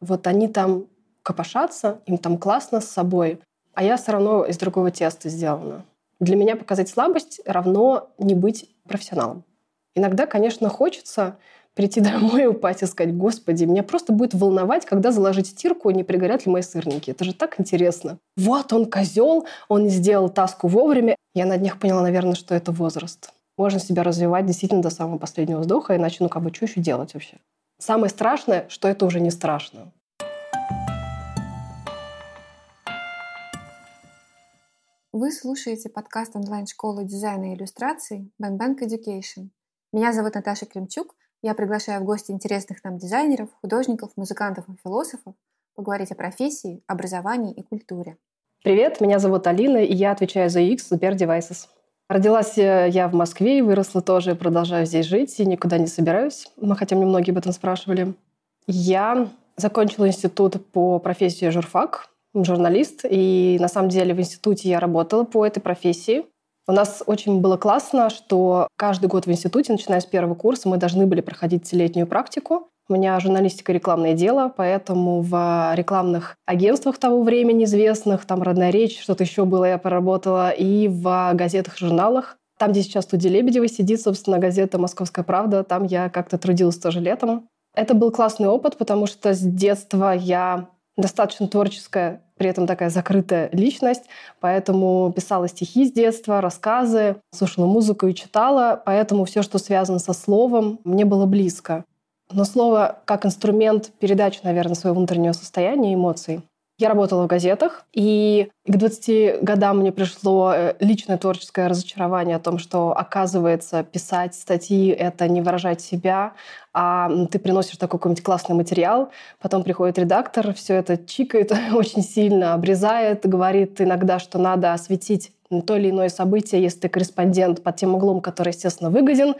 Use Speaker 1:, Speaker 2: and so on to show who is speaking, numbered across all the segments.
Speaker 1: Вот они там копошатся, им там классно с собой, а я все равно из другого теста сделана. Для меня показать слабость равно не быть профессионалом. Иногда, конечно, хочется прийти домой и упасть и сказать, господи, меня просто будет волновать, когда заложить стирку, не пригорят ли мои сырники. Это же так интересно. Вот он козел, он сделал таску вовремя. Я на днях поняла, наверное, что это возраст. Можно себя развивать действительно до самого последнего вздоха, иначе, ну, как бы, что еще делать вообще? Самое страшное, что это уже не страшно.
Speaker 2: Вы слушаете подкаст онлайн-школы дизайна и иллюстраций Bank Education. Меня зовут Наташа Климчук. Я приглашаю в гости интересных нам дизайнеров, художников, музыкантов и философов поговорить о профессии, образовании и культуре.
Speaker 1: Привет, меня зовут Алина, и я отвечаю за UX Сбер Devices. Родилась э, я в Москве и выросла тоже, продолжаю здесь жить, и никуда не собираюсь, хотя мне многие об этом спрашивали. Я закончила институт по профессии журфак, журналист, и на самом деле в институте я работала по этой профессии. У нас очень было классно, что каждый год в институте, начиная с первого курса, мы должны были проходить летнюю практику. У меня журналистика рекламное дело, поэтому в рекламных агентствах того времени известных, там «Родная речь», что-то еще было, я поработала, и в газетах, журналах. Там, где сейчас студия Лебедева сидит, собственно, газета «Московская правда», там я как-то трудилась тоже летом. Это был классный опыт, потому что с детства я достаточно творческая, при этом такая закрытая личность, поэтому писала стихи с детства, рассказы, слушала музыку и читала, поэтому все, что связано со словом, мне было близко. Но слово как инструмент передачи, наверное, своего внутреннего состояния, эмоций, я работала в газетах, и к 20 годам мне пришло э, личное творческое разочарование о том, что, оказывается, писать статьи — это не выражать себя, а ты приносишь такой какой-нибудь классный материал, потом приходит редактор, все это чикает очень сильно, обрезает, говорит иногда, что надо осветить то или иное событие, если ты корреспондент под тем углом, который, естественно, выгоден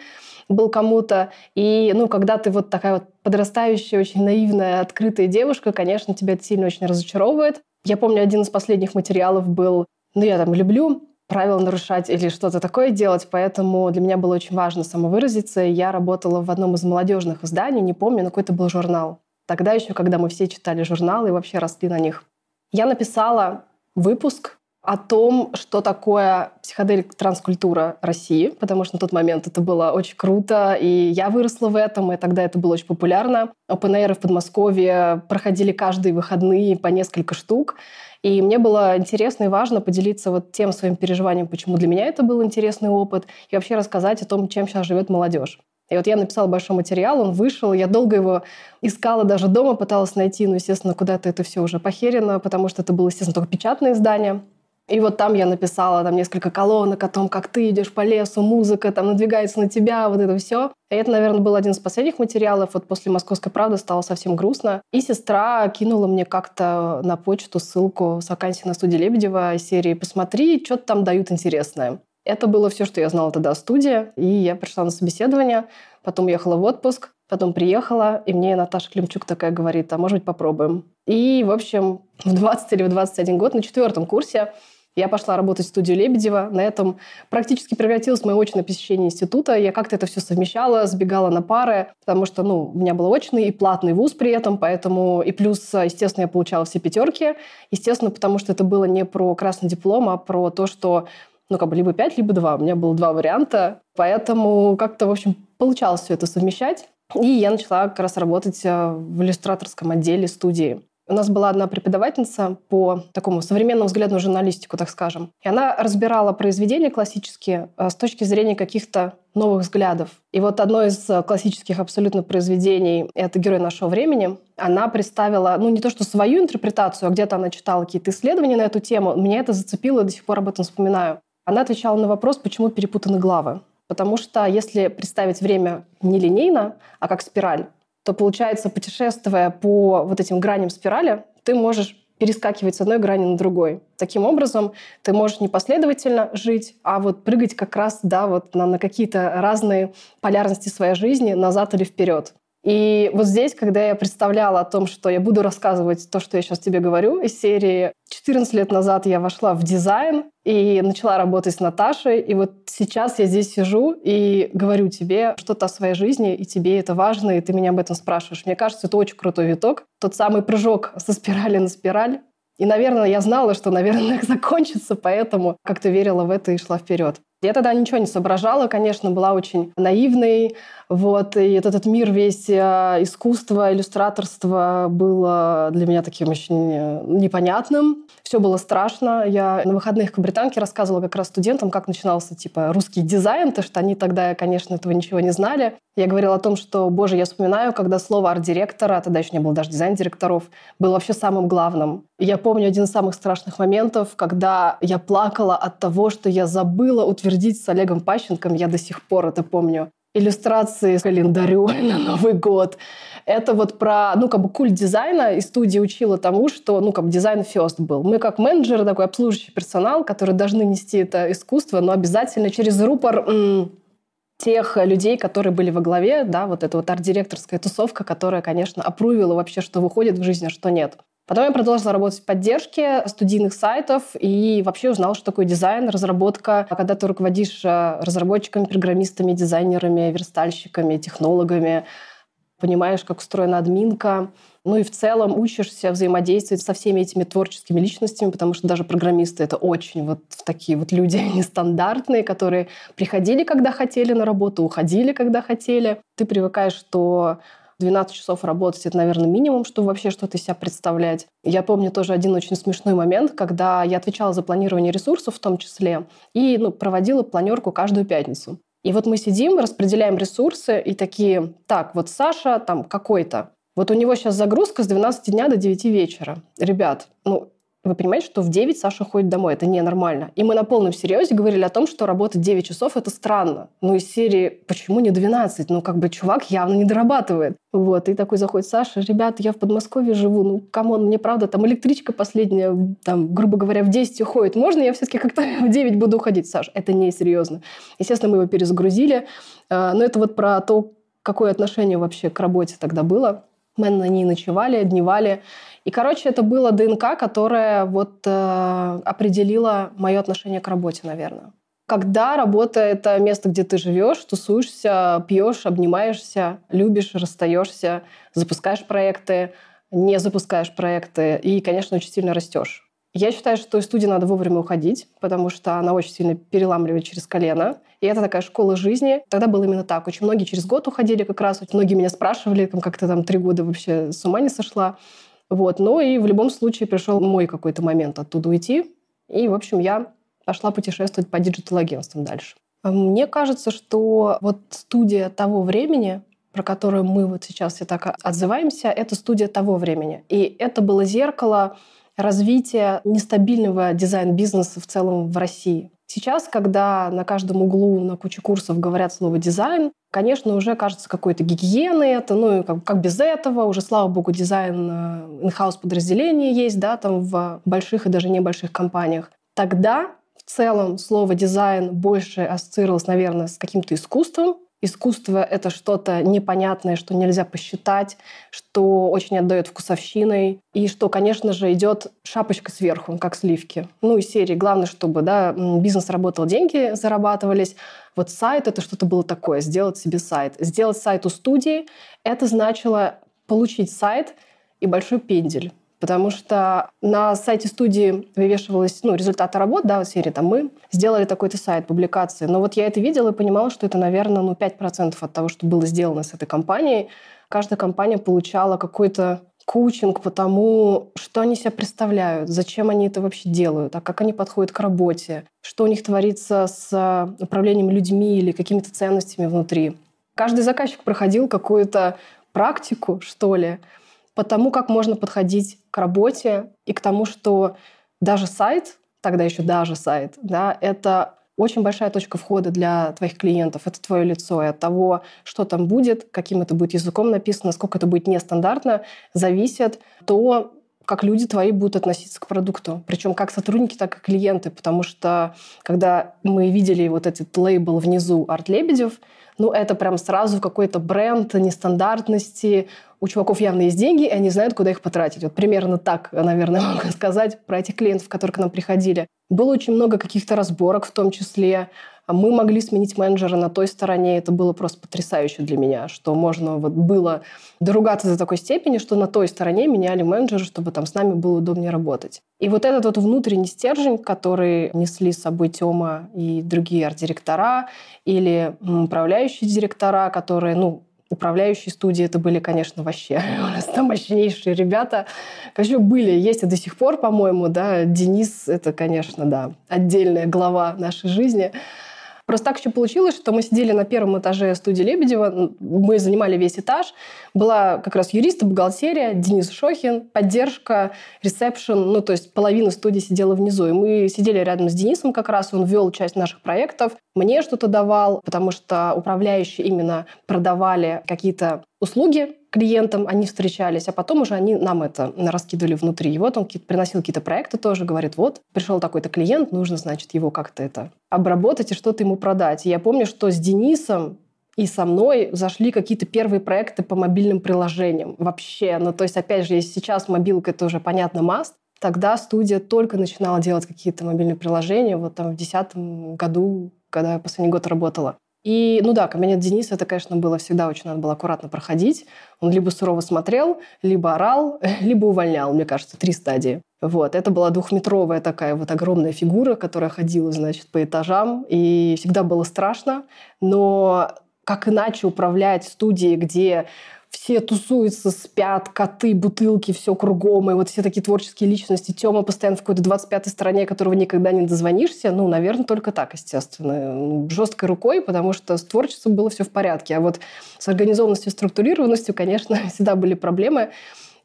Speaker 1: был кому-то. И, ну, когда ты вот такая вот подрастающая, очень наивная, открытая девушка, конечно, тебя это сильно очень разочаровывает. Я помню, один из последних материалов был, ну, я там люблю правила нарушать или что-то такое делать, поэтому для меня было очень важно самовыразиться. Я работала в одном из молодежных изданий, не помню, но какой-то был журнал. Тогда еще, когда мы все читали журналы и вообще росли на них. Я написала выпуск о том, что такое психоделик транскультура России, потому что на тот момент это было очень круто, и я выросла в этом, и тогда это было очень популярно. Open в Подмосковье проходили каждые выходные по несколько штук, и мне было интересно и важно поделиться вот тем своим переживанием, почему для меня это был интересный опыт, и вообще рассказать о том, чем сейчас живет молодежь. И вот я написала большой материал, он вышел, я долго его искала даже дома, пыталась найти, но, естественно, куда-то это все уже похерено, потому что это было, естественно, только печатное издание. И вот там я написала там несколько колонок о том, как ты идешь по лесу, музыка там надвигается на тебя, вот это все. И это, наверное, был один из последних материалов. Вот после «Московской правды» стало совсем грустно. И сестра кинула мне как-то на почту ссылку с вакансией на студии Лебедева из серии «Посмотри, что там дают интересное». Это было все, что я знала тогда о студии. И я пришла на собеседование, потом уехала в отпуск, потом приехала, и мне Наташа Климчук такая говорит, а может быть попробуем. И, в общем, в 20 или в 21 год на четвертом курсе я пошла работать в студию Лебедева. На этом практически превратилось мое очное посещение института. Я как-то это все совмещала, сбегала на пары, потому что ну, у меня был очный и платный вуз при этом, поэтому и плюс, естественно, я получала все пятерки. Естественно, потому что это было не про красный диплом, а про то, что ну, как бы либо пять, либо два. У меня было два варианта, поэтому как-то, в общем, получалось все это совмещать. И я начала как раз работать э, в иллюстраторском отделе студии. У нас была одна преподавательница по такому современному взгляду на журналистику, так скажем. И она разбирала произведения классические э, с точки зрения каких-то новых взглядов. И вот одно из э, классических абсолютно произведений — это «Герой нашего времени». Она представила, ну, не то что свою интерпретацию, а где-то она читала какие-то исследования на эту тему. Меня это зацепило, до сих пор об этом вспоминаю. Она отвечала на вопрос, почему перепутаны главы. Потому что если представить время не линейно, а как спираль, то получается, путешествуя по вот этим граням спирали, ты можешь перескакивать с одной грани на другой. Таким образом, ты можешь не последовательно жить, а вот прыгать как раз да, вот на, на какие-то разные полярности своей жизни назад или вперед. И вот здесь, когда я представляла о том, что я буду рассказывать то, что я сейчас тебе говорю, из серии 14 лет назад я вошла в дизайн и начала работать с Наташей. И вот сейчас я здесь сижу и говорю тебе что-то о своей жизни, и тебе это важно, и ты меня об этом спрашиваешь. Мне кажется, это очень крутой виток. Тот самый прыжок со спирали на спираль. И, наверное, я знала, что, наверное, закончится, поэтому как-то верила в это и шла вперед. Я тогда ничего не соображала, конечно, была очень наивной. Вот, и этот мир весь э, искусства, иллюстраторства было для меня таким очень э, непонятным. Все было страшно. Я на выходных к британке рассказывала как раз студентам, как начинался типа русский дизайн, то что они тогда, конечно, этого ничего не знали. Я говорила о том, что, боже, я вспоминаю, когда слово арт-директора, тогда еще не было даже дизайн-директоров, было вообще самым главным. Я помню один из самых страшных моментов, когда я плакала от того, что я забыла утвердить с Олегом Пащенком, я до сих пор это помню, иллюстрации к календарю на Новый год. Это вот про, ну, как бы культ дизайна, и студия учила тому, что, ну, как бы дизайн first был. Мы как менеджеры, такой обслуживающий персонал, который должны нести это искусство, но обязательно через рупор м- тех людей, которые были во главе, да, вот эта вот арт-директорская тусовка, которая, конечно, опрувила вообще, что выходит в жизни, а что нет. Потом я продолжила работать в поддержке студийных сайтов и вообще узнала, что такое дизайн, разработка. Когда ты руководишь э, разработчиками, программистами, дизайнерами, верстальщиками, технологами, понимаешь, как устроена админка, ну и в целом учишься взаимодействовать со всеми этими творческими личностями, потому что даже программисты — это очень вот такие вот люди нестандартные, которые приходили, когда хотели на работу, уходили, когда хотели. Ты привыкаешь, что 12 часов работать — это, наверное, минимум, чтобы вообще что-то из себя представлять. Я помню тоже один очень смешной момент, когда я отвечала за планирование ресурсов в том числе и ну, проводила планерку каждую пятницу. И вот мы сидим, распределяем ресурсы и такие, так, вот Саша там какой-то, вот у него сейчас загрузка с 12 дня до 9 вечера. Ребят, ну, вы понимаете, что в 9 Саша ходит домой. Это ненормально. И мы на полном серьезе говорили о том, что работать 9 часов – это странно. Ну, из серии «Почему не 12?» Ну, как бы чувак явно не дорабатывает. Вот. И такой заходит Саша. «Ребята, я в Подмосковье живу. Ну, come on, мне правда, там электричка последняя, там, грубо говоря, в 10 уходит. Можно я все-таки как-то в 9 буду уходить?» Саша, это не серьезно. Естественно, мы его перезагрузили. А, но это вот про то, какое отношение вообще к работе тогда было. Мы на ней ночевали, дневали. И, короче, это было ДНК, которое вот э, определило мое отношение к работе, наверное. Когда работа — это место, где ты живешь, тусуешься, пьешь, обнимаешься, любишь, расстаешься, запускаешь проекты, не запускаешь проекты и, конечно, очень сильно растешь. Я считаю, что из студии надо вовремя уходить, потому что она очень сильно переламливает через колено. И это такая школа жизни. Тогда было именно так. Очень многие через год уходили как раз. Очень многие меня спрашивали, как то там три года вообще с ума не сошла. Вот. Но и в любом случае пришел мой какой-то момент оттуда уйти. И, в общем, я пошла путешествовать по диджитал-агентствам дальше. А мне кажется, что вот студия того времени, про которую мы вот сейчас все так отзываемся, это студия того времени. И это было зеркало развития нестабильного дизайн-бизнеса в целом в России. Сейчас, когда на каждом углу на куче курсов говорят слово «дизайн», конечно, уже кажется какой-то гигиеной это, ну, как, как без этого, уже, слава богу, дизайн in-house э, подразделения есть, да, там в больших и даже небольших компаниях. Тогда в целом слово «дизайн» больше ассоциировалось, наверное, с каким-то искусством, Искусство — это что-то непонятное, что нельзя посчитать, что очень отдает вкусовщиной, и что, конечно же, идет шапочка сверху, как сливки. Ну, из серии главное, чтобы да, бизнес работал, деньги зарабатывались. Вот сайт — это что-то было такое, сделать себе сайт. Сделать сайт у студии — это значило получить сайт и большой пендель потому что на сайте студии вывешивалось ну, результаты работ, да, в серии там мы сделали такой-то сайт, публикации. Но вот я это видела и понимала, что это, наверное, ну, 5% от того, что было сделано с этой компанией. Каждая компания получала какой-то коучинг по тому, что они себя представляют, зачем они это вообще делают, а как они подходят к работе, что у них творится с управлением людьми или какими-то ценностями внутри. Каждый заказчик проходил какую-то практику, что ли, по тому, как можно подходить к работе и к тому, что даже сайт, тогда еще даже сайт, да, это очень большая точка входа для твоих клиентов. Это твое лицо. И от того, что там будет, каким это будет языком написано, насколько это будет нестандартно, зависит то, как люди твои будут относиться к продукту. Причем как сотрудники, так и клиенты. Потому что когда мы видели вот этот лейбл внизу «Арт Лебедев», ну, это прям сразу какой-то бренд нестандартности. У чуваков явно есть деньги, и они знают, куда их потратить. Вот примерно так, наверное, могу сказать про этих клиентов, которые к нам приходили. Было очень много каких-то разборок в том числе. А мы могли сменить менеджера на той стороне. Это было просто потрясающе для меня, что можно вот было доругаться до такой степени, что на той стороне меняли менеджера, чтобы там с нами было удобнее работать. И вот этот вот внутренний стержень, который несли с собой Тёма и другие арт-директора или управляющие директора, которые, ну, управляющие студии это были, конечно, вообще у нас там мощнейшие ребята. Конечно, были, есть и до сих пор, по-моему, да. Денис — это, конечно, да, отдельная глава нашей жизни. Просто так еще получилось, что мы сидели на первом этаже студии Лебедева, мы занимали весь этаж. Была как раз юрист, бухгалтерия, Денис Шохин, поддержка, ресепшн, ну то есть половина студии сидела внизу. И мы сидели рядом с Денисом как раз, он вел часть наших проектов, мне что-то давал, потому что управляющие именно продавали какие-то услуги клиентам, они встречались, а потом уже они нам это раскидывали внутри. И вот он приносил какие-то проекты тоже, говорит, вот, пришел такой-то клиент, нужно, значит, его как-то это обработать и что-то ему продать. И я помню, что с Денисом и со мной зашли какие-то первые проекты по мобильным приложениям. Вообще, ну то есть, опять же, если сейчас мобилка это уже понятно маст, тогда студия только начинала делать какие-то мобильные приложения, вот там в 2010 году, когда я последний год работала. И, ну да, кабинет Дениса, это, конечно, было всегда очень надо было аккуратно проходить. Он либо сурово смотрел, либо орал, либо увольнял, мне кажется, три стадии. Вот, это была двухметровая такая вот огромная фигура, которая ходила, значит, по этажам, и всегда было страшно, но как иначе управлять студией, где все тусуются, спят, коты, бутылки, все кругом, и вот все такие творческие личности. Тёма постоянно в какой-то 25-й стране, которого никогда не дозвонишься. Ну, наверное, только так, естественно. Жесткой рукой, потому что с творчеством было все в порядке. А вот с организованностью, структурированностью, конечно, всегда были проблемы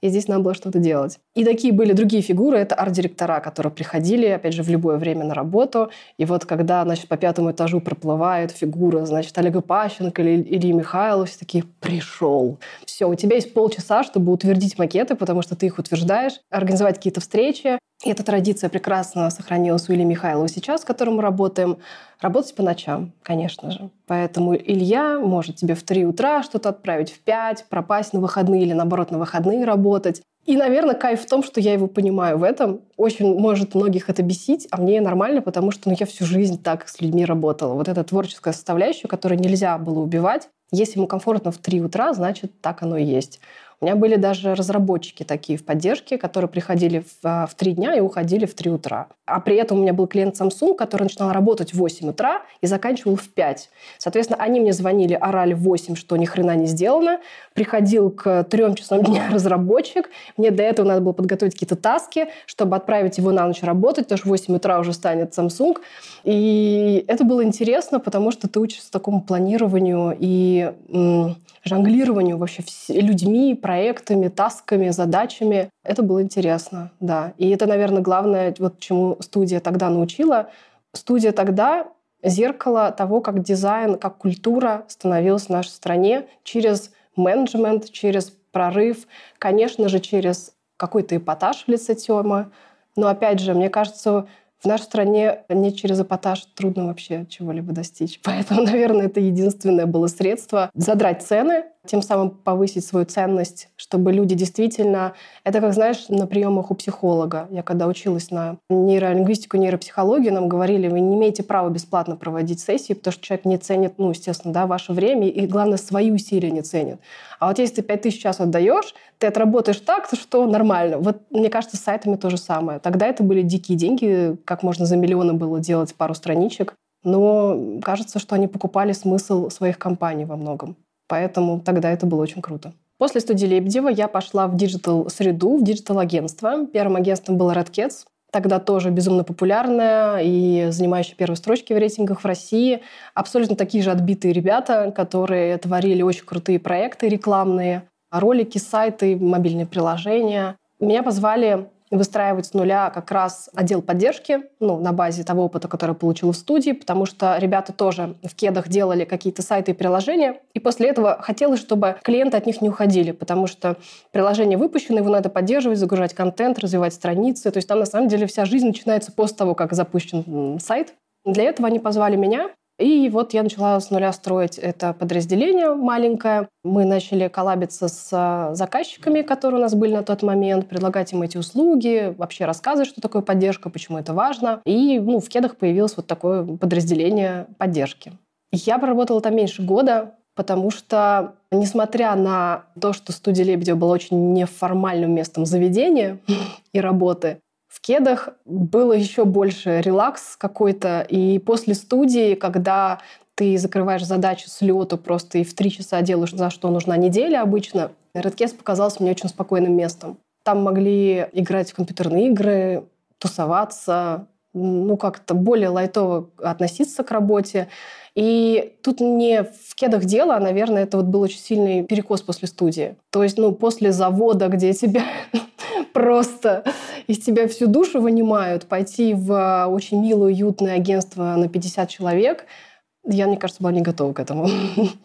Speaker 1: и здесь надо было что-то делать. И такие были другие фигуры. Это арт-директора, которые приходили, опять же, в любое время на работу. И вот когда, значит, по пятому этажу проплывает фигура, значит, Олега Пащенко или Ильи Михайлов, все такие «пришел». Все, у тебя есть полчаса, чтобы утвердить макеты, потому что ты их утверждаешь, организовать какие-то встречи. И эта традиция прекрасно сохранилась у Ильи Михайлова сейчас, с которым мы работаем. Работать по ночам, конечно же. Поэтому Илья может тебе в 3 утра что-то отправить в 5, пропасть на выходные или, наоборот, на выходные работать. И, наверное, кайф в том, что я его понимаю в этом. Очень может многих это бесить, а мне нормально, потому что ну, я всю жизнь так с людьми работала. Вот эта творческая составляющая, которую нельзя было убивать. Если ему комфортно в 3 утра, значит, так оно и есть. У меня были даже разработчики такие в поддержке, которые приходили в, а, в 3 дня и уходили в 3 утра. А при этом у меня был клиент Samsung, который начинал работать в 8 утра и заканчивал в 5. Соответственно, они мне звонили, орали в 8, что ни хрена не сделано. Приходил к 3 часам дня разработчик. Мне до этого надо было подготовить какие-то таски, чтобы отправить его на ночь работать, потому что в 8 утра уже станет Samsung. И это было интересно, потому что ты учишься такому планированию и жонглированию вообще людьми, проектами, тасками, задачами. Это было интересно, да. И это, наверное, главное, вот чему студия тогда научила. Студия тогда зеркало того, как дизайн, как культура становилась в нашей стране через менеджмент, через прорыв, конечно же, через какой-то эпатаж в лице Тёмы. Но опять же, мне кажется, в нашей стране не через эпатаж трудно вообще чего-либо достичь. Поэтому, наверное, это единственное было средство задрать цены, тем самым повысить свою ценность, чтобы люди действительно... Это как, знаешь, на приемах у психолога. Я когда училась на нейролингвистику, нейропсихологию, нам говорили, вы не имеете права бесплатно проводить сессии, потому что человек не ценит, ну, естественно, да, ваше время и, главное, свои усилия не ценит. А вот если ты 5000 час отдаешь, ты отработаешь так, что нормально. Вот, мне кажется, с сайтами то же самое. Тогда это были дикие деньги, как можно за миллионы было делать пару страничек. Но кажется, что они покупали смысл своих компаний во многом. Поэтому тогда это было очень круто. После студии Лебедева я пошла в диджитал-среду, в диджитал-агентство. Первым агентством было Red Keds. Тогда тоже безумно популярная и занимающая первые строчки в рейтингах в России. Абсолютно такие же отбитые ребята, которые творили очень крутые проекты рекламные, ролики, сайты, мобильные приложения. Меня позвали выстраивать с нуля как раз отдел поддержки, ну, на базе того опыта, который получил в студии, потому что ребята тоже в кедах делали какие-то сайты и приложения, и после этого хотелось, чтобы клиенты от них не уходили, потому что приложение выпущено, его надо поддерживать, загружать контент, развивать страницы, то есть там на самом деле вся жизнь начинается после того, как запущен сайт. Для этого они позвали меня, и вот я начала с нуля строить это подразделение маленькое. Мы начали коллабиться с а, заказчиками, которые у нас были на тот момент, предлагать им эти услуги, вообще рассказывать, что такое поддержка, почему это важно. И ну, в Кедах появилось вот такое подразделение поддержки. Я проработала там меньше года, потому что, несмотря на то, что студия Лебедева была очень неформальным местом заведения и работы, в кедах было еще больше релакс какой-то. И после студии, когда ты закрываешь задачу с лету просто и в три часа делаешь, за что нужна неделя обычно, Redcast показался мне очень спокойным местом. Там могли играть в компьютерные игры, тусоваться, ну, как-то более лайтово относиться к работе. И тут не в кедах дело, а, наверное, это вот был очень сильный перекос после студии. То есть, ну, после завода, где тебя просто из тебя всю душу вынимают, пойти в а, очень милое, уютное агентство на 50 человек, я, мне кажется, была не готова к этому.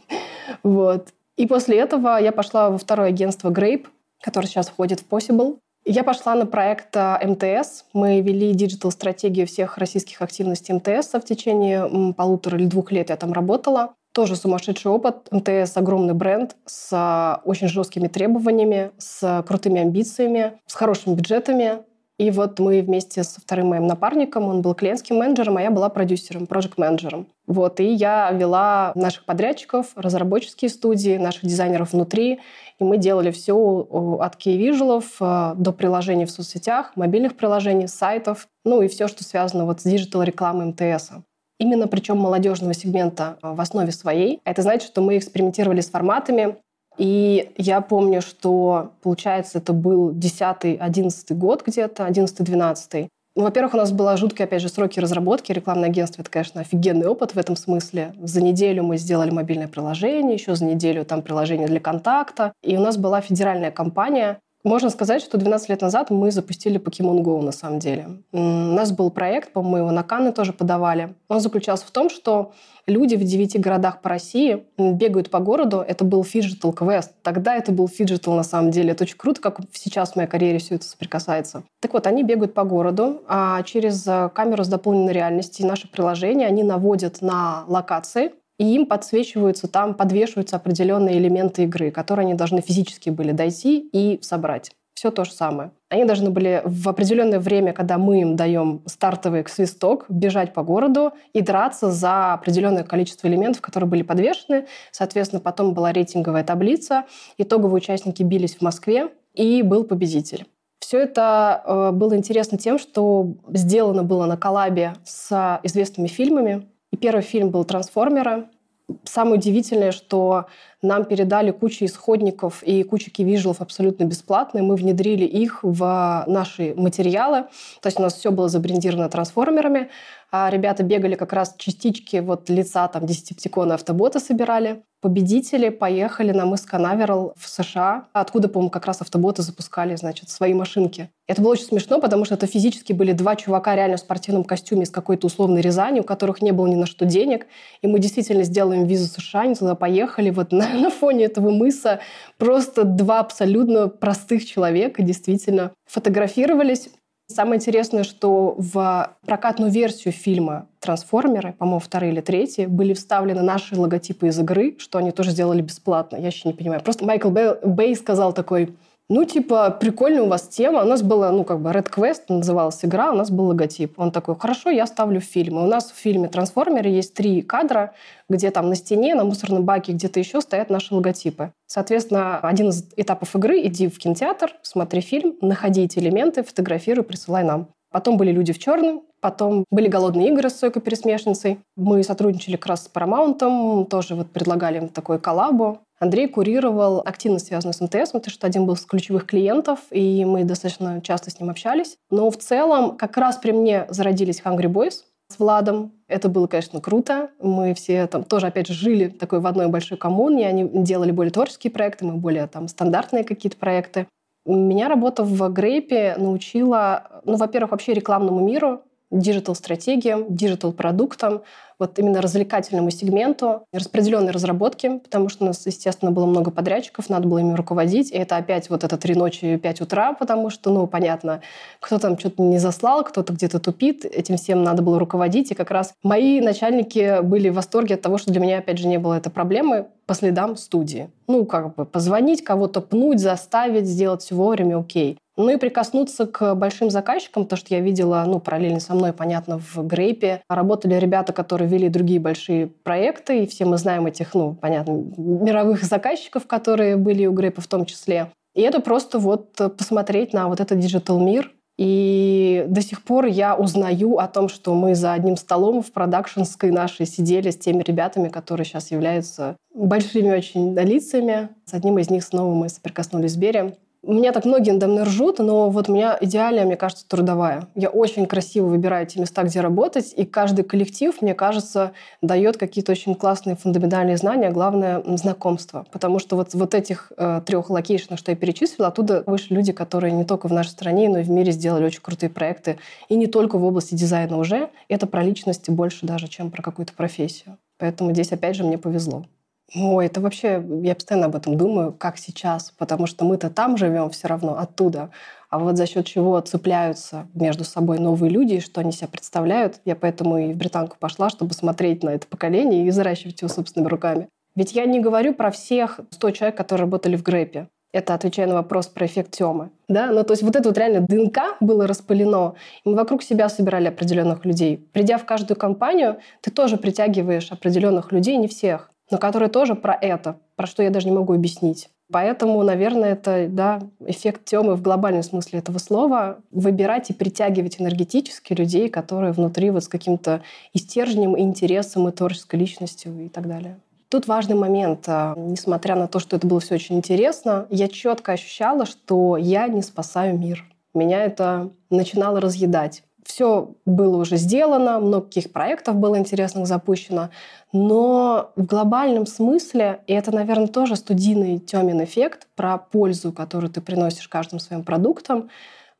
Speaker 1: вот. И после этого я пошла во второе агентство Grape, которое сейчас входит в Possible. Я пошла на проект а, МТС. Мы вели диджитал-стратегию всех российских активностей МТС в течение полутора или двух лет я там работала. Тоже сумасшедший опыт. МТС — огромный бренд с а, очень жесткими требованиями, с крутыми амбициями, с хорошими бюджетами. И вот мы вместе со вторым моим напарником, он был клиентским менеджером, а я была продюсером, проект-менеджером. Вот, и я вела наших подрядчиков, разработческие студии, наших дизайнеров внутри, и мы делали все от key э, до приложений в соцсетях, мобильных приложений, сайтов, ну и все, что связано вот с диджитал-рекламой МТС. Именно причем молодежного сегмента э, в основе своей. Это значит, что мы экспериментировали с форматами, и я помню, что, получается, это был 10-11 год где-то, 11-12. Ну, во-первых, у нас была жуткие, опять же, сроки разработки. Рекламное агентство — это, конечно, офигенный опыт в этом смысле. За неделю мы сделали мобильное приложение, еще за неделю там приложение для контакта. И у нас была федеральная кампания, можно сказать, что 12 лет назад мы запустили Pokemon Go на самом деле. У нас был проект, по-моему, его на Канны тоже подавали. Он заключался в том, что люди в девяти городах по России бегают по городу. Это был phygital квест. Тогда это был phygital на самом деле. Это очень круто, как сейчас в моей карьере все это соприкасается. Так вот, они бегают по городу, а через э, камеру с дополненной реальностью наше приложение они наводят на локации, и им подсвечиваются, там подвешиваются определенные элементы игры, которые они должны физически были дойти и собрать. Все то же самое. Они должны были в определенное время, когда мы им даем стартовый свисток, бежать по городу и драться за определенное количество элементов, которые были подвешены. Соответственно, потом была рейтинговая таблица. Итоговые участники бились в Москве, и был победитель. Все это э, было интересно тем, что сделано было на коллабе с известными фильмами, и первый фильм был «Трансформеры». Самое удивительное, что нам передали кучу исходников и кучу кивижелов абсолютно бесплатно, и мы внедрили их в наши материалы. То есть у нас все было забрендировано трансформерами, а ребята бегали как раз частички вот лица там десятиптикона автобота собирали. Победители поехали на мыс Канаверал в США, откуда, по-моему, как раз автоботы запускали, значит, свои машинки. Это было очень смешно, потому что это физически были два чувака реально в спортивном костюме из какой-то условной Рязани, у которых не было ни на что денег. И мы действительно сделаем визу США, они туда поехали. Вот на, на фоне этого мыса просто два абсолютно простых человека действительно фотографировались. Самое интересное, что в прокатную версию фильма «Трансформеры», по-моему, вторые или третьи, были вставлены наши логотипы из игры, что они тоже сделали бесплатно. Я еще не понимаю. Просто Майкл Бэй сказал такой, ну, типа, прикольная у вас тема. У нас была, ну, как бы, Red Quest называлась игра, у нас был логотип. Он такой, хорошо, я ставлю фильм. И у нас в фильме «Трансформеры» есть три кадра, где там на стене, на мусорном баке, где-то еще стоят наши логотипы. Соответственно, один из этапов игры – иди в кинотеатр, смотри фильм, находи эти элементы, фотографируй, присылай нам. Потом были «Люди в черном», потом были «Голодные игры» с Сойкой Пересмешницей. Мы сотрудничали как раз с Paramount, тоже вот предлагали им такой коллабу. Андрей курировал активность, связанную с МТС, потому что один был из ключевых клиентов, и мы достаточно часто с ним общались. Но в целом как раз при мне зародились Hungry Boys с Владом. Это было, конечно, круто. Мы все там тоже, опять же, жили такой в одной большой коммуне. Они делали более творческие проекты, мы более там стандартные какие-то проекты. Меня работа в Грейпе научила, ну, во-первых, вообще рекламному миру, диджитал-стратегиям, диджитал-продуктам, вот именно развлекательному сегменту, распределенной разработки, потому что у нас, естественно, было много подрядчиков, надо было ими руководить. И это опять вот это три ночи, пять утра, потому что, ну, понятно, кто там что-то не заслал, кто-то где-то тупит, этим всем надо было руководить. И как раз мои начальники были в восторге от того, что для меня, опять же, не было этой проблемы по следам студии. Ну, как бы позвонить, кого-то пнуть, заставить, сделать все вовремя, окей. Ну и прикоснуться к большим заказчикам, то, что я видела, ну, параллельно со мной, понятно, в Грейпе. Работали ребята, которые вели другие большие проекты, и все мы знаем этих, ну, понятно, мировых заказчиков, которые были у Грейпа в том числе. И это просто вот посмотреть на вот этот диджитал-мир, и до сих пор я узнаю о том, что мы за одним столом в продакшенской нашей сидели с теми ребятами, которые сейчас являются большими очень лицами. С одним из них снова мы соприкоснулись в Сбере. У меня так многие надо мной ржут, но вот у меня идеальная, мне кажется, трудовая. Я очень красиво выбираю те места, где работать, и каждый коллектив, мне кажется, дает какие-то очень классные фундаментальные знания, главное — знакомство. Потому что вот, вот этих э, трех location ов, что я перечислила, оттуда вышли люди, которые не только в нашей стране, но и в мире сделали очень крутые проекты. И не только в области дизайна уже. Это про личности больше даже, чем про какую-то профессию. Поэтому здесь, опять же, мне повезло. Ой, это вообще, я постоянно об этом думаю, как сейчас, потому что мы-то там живем все равно, оттуда. А вот за счет чего цепляются между собой новые люди, что они себя представляют, я поэтому и в британку пошла, чтобы смотреть на это поколение и взращивать его собственными руками. Ведь я не говорю про всех 100 человек, которые работали в Грэпе. Это отвечая на вопрос про эффект Тёмы. Да? Ну, то есть вот это вот реально ДНК было распылено. И мы вокруг себя собирали определенных людей. Придя в каждую компанию, ты тоже притягиваешь определенных людей, не всех но которые тоже про это, про что я даже не могу объяснить. Поэтому, наверное, это да, эффект темы в глобальном смысле этого слова. Выбирать и притягивать энергетически людей, которые внутри вот с каким-то и и интересом, и творческой личностью и так далее. Тут важный момент. А, несмотря на то, что это было все очень интересно, я четко ощущала, что я не спасаю мир. Меня это начинало разъедать все было уже сделано, много каких проектов было интересных запущено, но в глобальном смысле, и это, наверное, тоже студийный Тёмин эффект про пользу, которую ты приносишь каждым своим продуктом,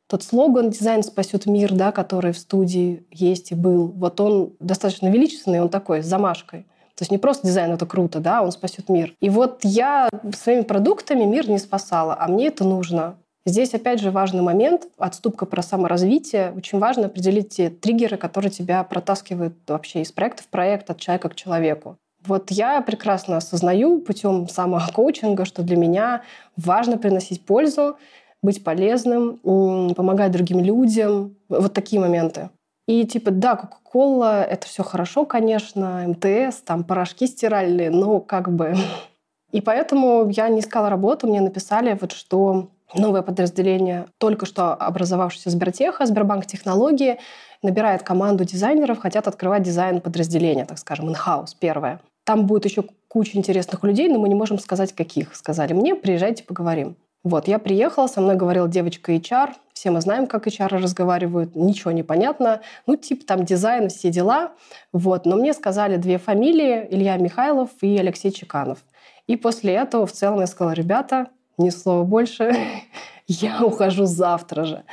Speaker 1: тот слоган «Дизайн спасет мир», да, который в студии есть и был, вот он достаточно величественный, он такой, с замашкой. То есть не просто дизайн это круто, да, он спасет мир. И вот я своими продуктами мир не спасала, а мне это нужно. Здесь, опять же, важный момент, отступка про саморазвитие. Очень важно определить те триггеры, которые тебя протаскивают вообще из проекта в проект, от человека к человеку. Вот я прекрасно осознаю путем самокоучинга, что для меня важно приносить пользу, быть полезным, помогать другим людям. Вот такие моменты. И типа, да, Кока-Кола, это все хорошо, конечно, МТС, там порошки стиральные, но как бы... И поэтому я не искала работу, мне написали, вот что новое подразделение только что образовавшееся Сбертеха, Сбербанк Технологии, набирает команду дизайнеров, хотят открывать дизайн подразделения, так скажем, in-house первое. Там будет еще куча интересных людей, но мы не можем сказать, каких. Сказали мне, приезжайте, поговорим. Вот, я приехала, со мной говорила девочка HR, все мы знаем, как HR разговаривают, ничего не понятно, ну, типа там дизайн, все дела, вот. Но мне сказали две фамилии, Илья Михайлов и Алексей Чеканов. И после этого в целом я сказала, ребята, ни слова больше, я ухожу завтра же.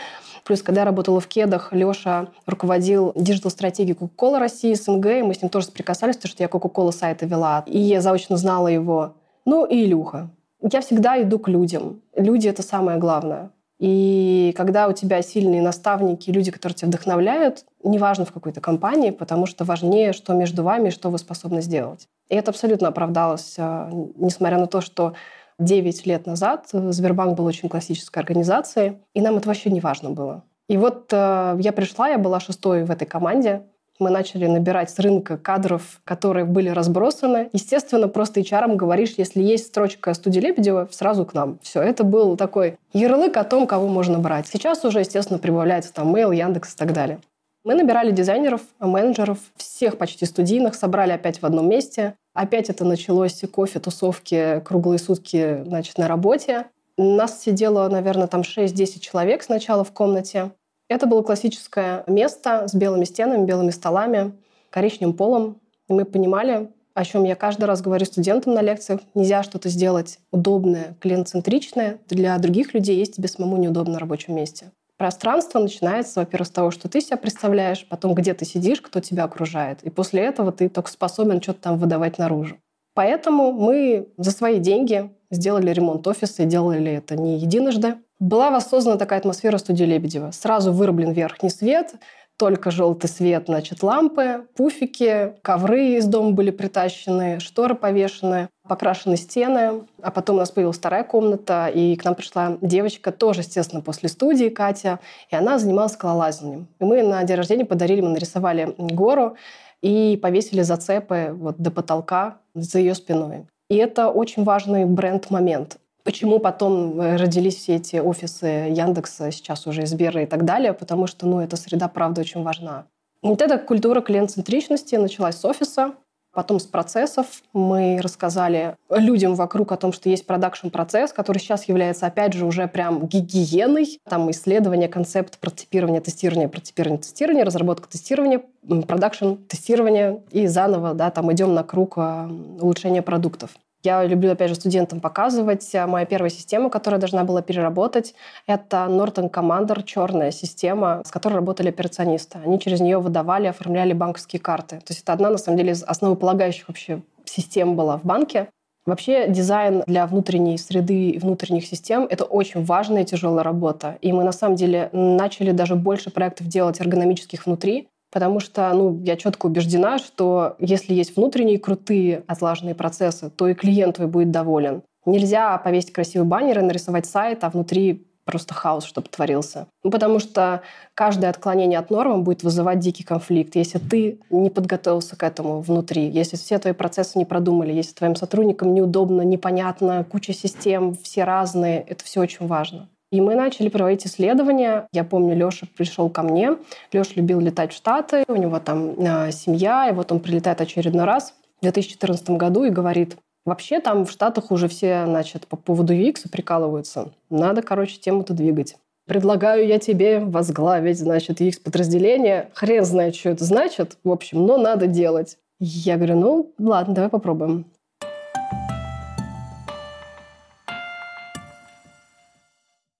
Speaker 1: Плюс, когда я работала в Кедах, Леша руководил диджитал-стратегией Coca-Cola России, СНГ, и мы с ним тоже соприкасались, потому что я Coca-Cola сайта вела, и я заочно знала его. Ну и Илюха. Я всегда иду к людям. Люди — это самое главное. И когда у тебя сильные наставники, люди, которые тебя вдохновляют, неважно в какой-то компании, потому что важнее, что между вами, что вы способны сделать. И это абсолютно оправдалось, а, несмотря на то, что 9 лет назад Сбербанк был очень классической организацией, и нам это вообще не важно было. И вот э, я пришла, я была шестой в этой команде. Мы начали набирать с рынка кадров, которые были разбросаны. Естественно, просто HR говоришь, если есть строчка студии Лебедева, сразу к нам. Все, это был такой ярлык о том, кого можно брать. Сейчас уже, естественно, прибавляется там Mail, Яндекс и так далее. Мы набирали дизайнеров, менеджеров, всех почти студийных, собрали опять в одном месте. Опять это началось кофе, тусовки, круглые сутки значит, на работе. Нас сидело, наверное, там 6-10 человек сначала в комнате. Это было классическое место с белыми стенами, белыми столами, коричневым полом. И мы понимали, о чем я каждый раз говорю студентам на лекциях. Нельзя что-то сделать удобное, клиент-центричное. Для других людей есть тебе самому неудобно на рабочем месте. Пространство начинается, во-первых, с того, что ты себя представляешь, потом где ты сидишь, кто тебя окружает. И после этого ты только способен что-то там выдавать наружу. Поэтому мы за свои деньги сделали ремонт офиса и делали это не единожды. Была воссоздана такая атмосфера студии Лебедева. Сразу вырублен верхний свет, только желтый свет, значит, лампы, пуфики, ковры из дома были притащены, шторы повешены, покрашены стены. А потом у нас появилась вторая комната, и к нам пришла девочка, тоже, естественно, после студии, Катя, и она занималась скалолазанием. И мы на день рождения подарили, мы нарисовали гору и повесили зацепы вот до потолка за ее спиной. И это очень важный бренд-момент. Почему потом э, родились все эти офисы Яндекса, сейчас уже Сбера и так далее? Потому что, ну, эта среда, правда, очень важна. Вот эта культура клиент-центричности началась с офиса, потом с процессов. Мы рассказали людям вокруг о том, что есть продакшн-процесс, который сейчас является, опять же, уже прям гигиеной. Там исследование, концепт, прототипирование, тестирование, прототипирование, тестирование, разработка тестирования, продакшн, тестирование и заново, да, там идем на круг а, улучшения продуктов. Я люблю, опять же, студентам показывать. Э, моя первая система, которая должна была переработать, это Norton Commander, черная система, с которой работали операционисты. Они через нее выдавали, оформляли банковские карты. То есть это одна, на самом деле, из основополагающих вообще систем была в банке. Вообще дизайн для внутренней среды и внутренних систем — это очень важная и тяжелая работа. И мы на самом деле начали даже больше проектов делать эргономических внутри, Потому что ну, я четко убеждена, что если есть внутренние крутые отлаженные процессы, то и клиент твой будет доволен. Нельзя повесить красивый баннер и нарисовать сайт, а внутри просто хаос, чтобы творился. Ну, потому что каждое отклонение от нормы будет вызывать дикий конфликт. Если ты не подготовился к этому внутри, если все твои процессы не продумали, если твоим сотрудникам неудобно, непонятно, куча систем, все разные, это все очень важно. И мы начали проводить исследования. Я помню, Леша пришел ко мне. Леша любил летать в Штаты, у него там э, семья, и вот он прилетает очередной раз в 2014 году и говорит, вообще там в Штатах уже все, значит, по поводу UX прикалываются. Надо, короче, тему-то двигать. Предлагаю я тебе возглавить, значит, UX-подразделение. Хрен знает, что это значит, в общем, но надо делать. Я говорю, ну, ладно, давай попробуем.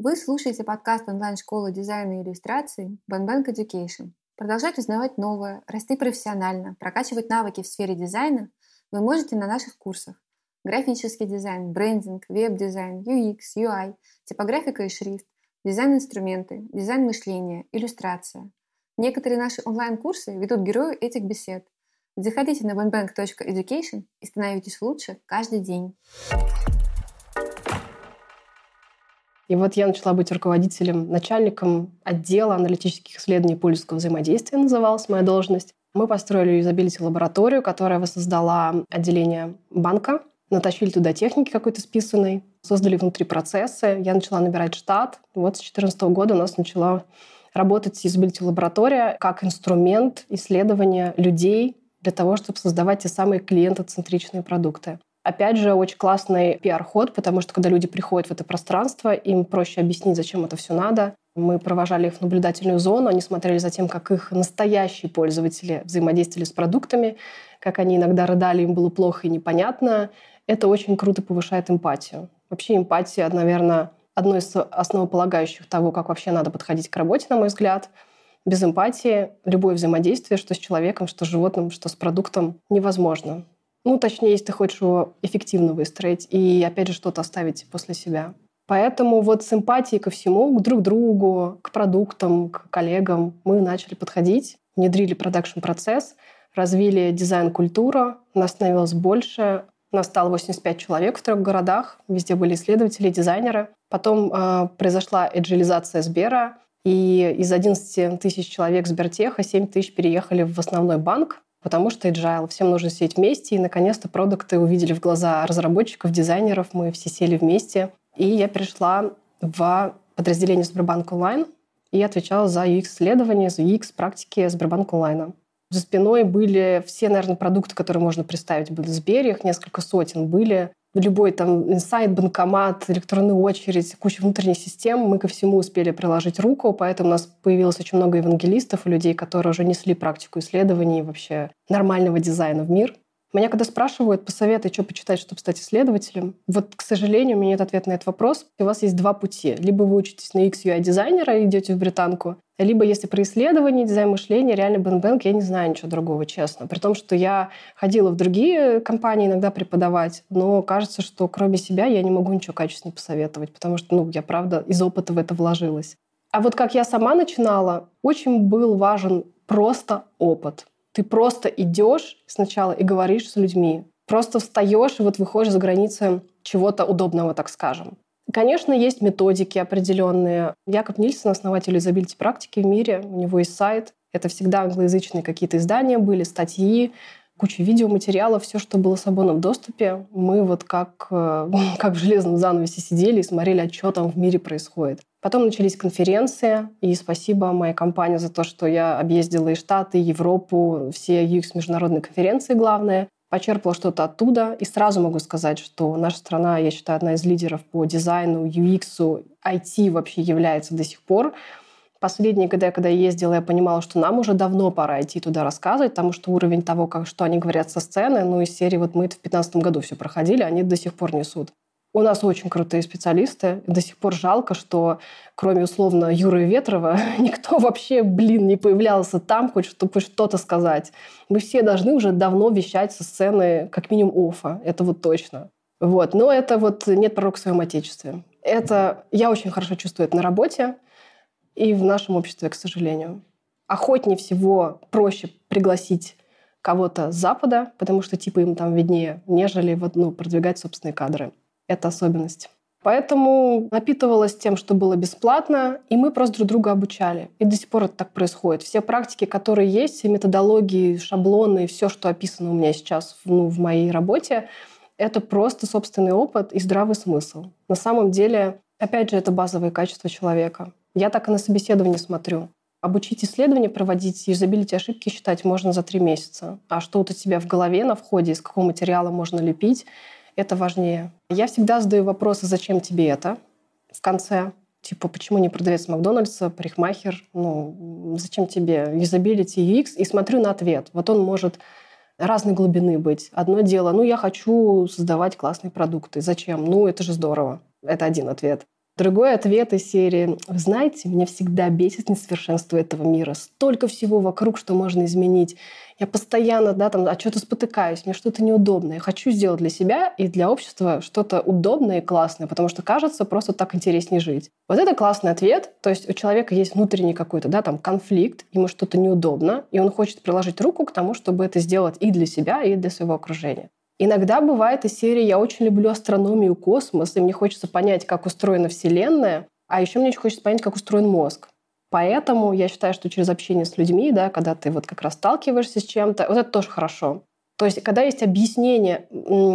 Speaker 2: Вы слушаете подкаст онлайн-школы дизайна и иллюстрации Bang Bang Education. Продолжать узнавать новое, расти профессионально, прокачивать навыки в сфере дизайна вы можете на наших курсах. Графический дизайн, брендинг, веб-дизайн, UX, UI, типографика и шрифт, дизайн-инструменты, дизайн-мышление, иллюстрация. Некоторые наши онлайн-курсы ведут герои этих бесед. Заходите на bangbang.education и становитесь лучше каждый день.
Speaker 1: И вот я начала быть руководителем, начальником отдела аналитических исследований пользовательского взаимодействия, называлась моя должность. Мы построили юзабилити-лабораторию, которая воссоздала отделение банка, натащили туда техники какой-то списанной, создали внутри процессы. Я начала набирать штат. Вот с 2014 года у нас начала работать юзабилити-лаборатория как инструмент исследования людей для того, чтобы создавать те самые клиентоцентричные продукты. Опять же, очень классный пиар-ход, потому что когда люди приходят в это пространство, им проще объяснить, зачем это все надо. Мы провожали их в наблюдательную зону, они смотрели за тем, как их настоящие пользователи взаимодействовали с продуктами, как они иногда рыдали, им было плохо и непонятно. Это очень круто повышает эмпатию. Вообще эмпатия, наверное, одно из основополагающих того, как вообще надо подходить к работе, на мой взгляд. Без эмпатии любое взаимодействие, что с человеком, что с животным, что с продуктом, невозможно. Ну, точнее, если ты хочешь его эффективно выстроить и, опять же, что-то оставить после себя. Поэтому вот с эмпатией ко всему, к друг другу, к продуктам, к коллегам мы начали подходить, внедрили продакшн-процесс, развили дизайн-культуру, нас становилось больше, нас стало 85 человек в трех городах, везде были исследователи, дизайнеры. Потом э, произошла эджилизация Сбера, и из 11 тысяч человек Сбертеха 7 тысяч переехали в основной банк, потому что agile, всем нужно сидеть вместе, и наконец-то продукты увидели в глаза разработчиков, дизайнеров, мы все сели вместе. И я пришла в подразделение Сбербанк онлайн и отвечала за UX-исследования, за UX-практики Сбербанк онлайна. За спиной были все, наверное, продукты, которые можно представить. Были Сбер, их несколько сотен были любой там инсайт, банкомат, электронная очередь, куча внутренних систем, мы ко всему успели приложить руку, поэтому у нас появилось очень много евангелистов и людей, которые уже несли практику исследований вообще нормального дизайна в мир. Меня когда спрашивают, посоветуй, что почитать, чтобы стать исследователем, вот, к сожалению, у меня нет ответа на этот вопрос. У вас есть два пути. Либо вы учитесь на XUI дизайнера и идете в британку, либо если про исследование, дизайн мышления, реально Бенбэнк, я не знаю ничего другого, честно. При том, что я ходила в другие компании иногда преподавать, но кажется, что кроме себя я не могу ничего качественного посоветовать, потому что, ну, я правда из опыта в это вложилась. А вот как я сама начинала, очень был важен просто опыт. Ты просто идешь сначала и говоришь с людьми. Просто встаешь и вот выходишь за границы чего-то удобного, так скажем. Конечно, есть методики определенные. Якоб Нильсон, основатель изобилити практики в мире, у него есть сайт. Это всегда англоязычные какие-то издания были, статьи, куча видеоматериалов, все, что было свободно в доступе. Мы вот как, э, как в железном занавесе сидели и смотрели, а что там в мире происходит. Потом начались конференции, и спасибо моей компании за то, что я объездила и Штаты, и Европу, все UX международные конференции главные почерпала что-то оттуда. И сразу могу сказать, что наша страна, я считаю, одна из лидеров по дизайну, UX, IT вообще является до сих пор. Последние годы, когда я ездила, я понимала, что нам уже давно пора идти туда рассказывать, потому что уровень того, как, что они говорят со сцены, ну, из серии вот мы это в 2015 году все проходили, они до сих пор несут. У нас очень крутые специалисты. До сих пор жалко, что кроме условно Юры Ветрова никто вообще, блин, не появлялся там, хоть чтобы что-то сказать. Мы все должны уже давно вещать со сцены как минимум офа. Это вот точно. Вот. Но это вот нет пророка в своем отечестве. Это я очень хорошо чувствую это на работе и в нашем обществе, к сожалению. Охотнее всего проще пригласить кого-то с Запада, потому что типа им там виднее, нежели вот, ну, продвигать собственные кадры. Это особенность. Поэтому напитывалась тем, что было бесплатно, и мы просто друг друга обучали. И до сих пор это так происходит. Все практики, которые есть, все методологии, шаблоны, все, что описано у меня сейчас ну, в моей работе, это просто собственный опыт и здравый смысл. На самом деле, опять же, это базовые качества человека. Я так и на собеседование смотрю. Обучить исследования проводить, юзабилити ошибки считать можно за три месяца. А что вот у тебя в голове на входе, из какого материала можно лепить, это важнее. Я всегда задаю вопросы, зачем тебе это в конце. Типа, почему не продавец Макдональдса, парикмахер? Ну, зачем тебе юзабилити UX? И смотрю на ответ. Вот он может разной глубины быть. Одно дело, ну, я хочу создавать классные продукты. Зачем? Ну, это же здорово. Это один ответ. Другой ответ из серии «Вы знаете, меня всегда бесит несовершенство этого мира. Столько всего вокруг, что можно изменить. Я постоянно, да, там, а что-то спотыкаюсь, мне что-то неудобное. Я хочу сделать для себя и для общества что-то удобное и классное, потому что кажется, просто так интереснее жить». Вот это классный ответ. То есть у человека есть внутренний какой-то, да, там, конфликт, ему что-то неудобно, и он хочет приложить руку к тому, чтобы это сделать и для себя, и для своего окружения. Иногда бывает из серии «Я очень люблю астрономию, космос, и мне хочется понять, как устроена Вселенная, а еще мне очень хочется понять, как устроен мозг». Поэтому я считаю, что через общение с людьми, да, когда ты вот как раз сталкиваешься с чем-то, вот это тоже хорошо. То есть, когда есть объяснение,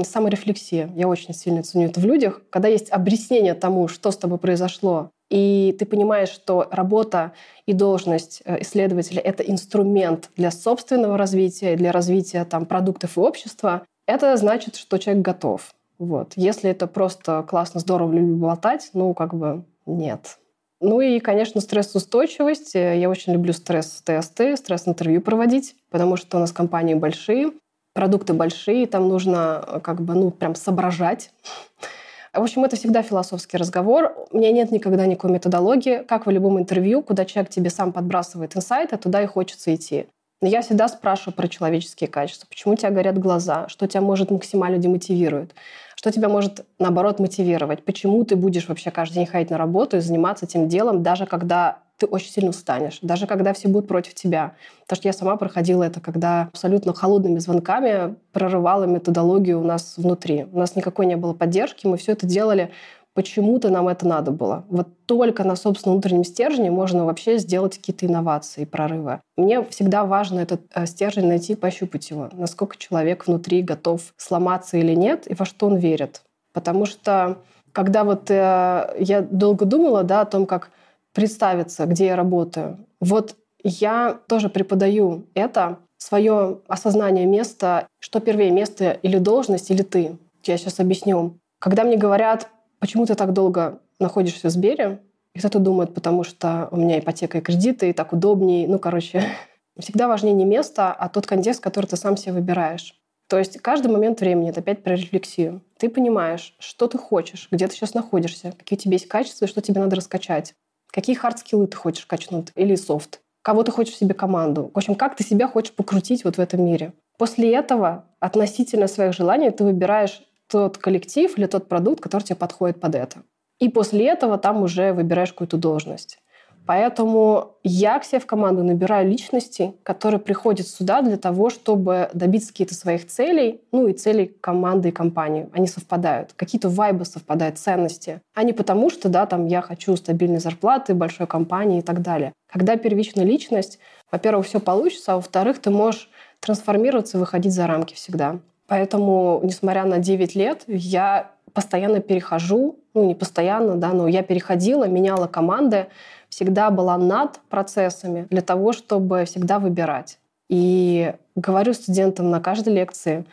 Speaker 1: саморефлексия, я очень сильно ценю это в людях, когда есть объяснение тому, что с тобой произошло, и ты понимаешь, что работа и должность э, исследователя — это инструмент для собственного развития, для развития там, продуктов и общества, это значит, что человек готов. Вот. Если это просто классно, здорово люблю болтать, ну, как бы нет. Ну и, конечно, стрессоустойчивость. Я очень люблю стресс-тесты, стресс-интервью проводить, потому что у нас компании большие, продукты большие, там нужно э, как бы, ну, прям соображать. В общем, это всегда философский разговор. У меня нет никогда никакой методологии. Как в любом интервью, куда человек тебе сам подбрасывает инсайты, туда и хочется идти. Я всегда спрашиваю про человеческие качества. Почему у тебя горят глаза? Что тебя может максимально демотивирует? Что тебя может, наоборот, мотивировать? Почему ты будешь вообще каждый день ходить на работу и заниматься этим делом, даже когда ты очень сильно устанешь, даже когда все будут против тебя. Потому что я сама проходила это, когда абсолютно холодными звонками прорывала методологию у нас внутри. У нас никакой не было поддержки, мы все это делали почему-то нам это надо было. Вот только на собственном внутреннем стержне можно вообще сделать какие-то инновации, прорывы. Мне всегда важно этот э, стержень найти, пощупать его. Насколько человек внутри готов сломаться или нет, и во что он верит. Потому что когда вот э, я долго думала да, о том, как представиться, где я работаю, вот я тоже преподаю это, свое осознание места, что первее, место или должность, или ты. Я сейчас объясню. Когда мне говорят, почему ты так долго находишься в Сбере? И кто-то думает, потому что у меня ипотека и кредиты, и так удобнее. Ну, короче, всегда важнее не место, а тот контекст, который ты сам себе выбираешь. То есть каждый момент времени это опять про рефлексию. Ты понимаешь, что ты хочешь, где ты сейчас находишься, какие у тебя есть качества и что тебе надо раскачать. Какие хардскиллы ты хочешь качнуть или софт. Кого ты хочешь себе команду. В общем, как ты себя хочешь покрутить вот в этом мире. После этого относительно своих желаний ты выбираешь тот коллектив или тот продукт, который тебе подходит под это. И после этого там уже выбираешь какую-то должность. Поэтому я к себе в команду набираю личностей, которые приходят сюда для того, чтобы добиться каких-то своих целей, ну и целей команды и компании. Они совпадают. Какие-то вайбы совпадают, ценности. А не потому, что да, там я хочу стабильной зарплаты, большой компании и так далее. Когда первичная личность, во-первых, все получится, а во-вторых, ты можешь трансформироваться и выходить за рамки всегда. Поэтому, несмотря на 9 лет, я постоянно перехожу, ну не постоянно, да, но я переходила, меняла команды, всегда была над процессами для того, чтобы всегда выбирать. И говорю студентам на каждой лекции,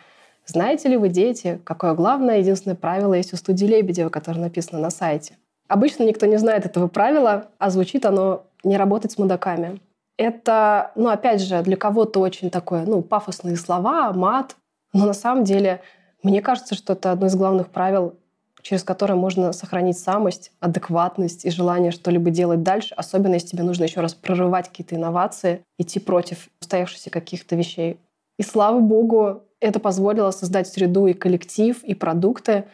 Speaker 1: знаете ли вы, дети, какое главное, единственное правило есть у студии Лебедева, которое написано на сайте? Обычно никто не знает этого правила, а звучит оно «не работать с мудаками». Это, ну, опять же, для кого-то очень такое, ну, пафосные слова, мат, но на самом деле мне кажется, что это одно из главных правил через которое можно сохранить самость, адекватность и желание что-либо делать дальше, особенно если тебе нужно еще раз прорывать какие-то инновации, идти против устоявшихся каких-то вещей. И слава богу, это позволило создать среду и коллектив, и продукты,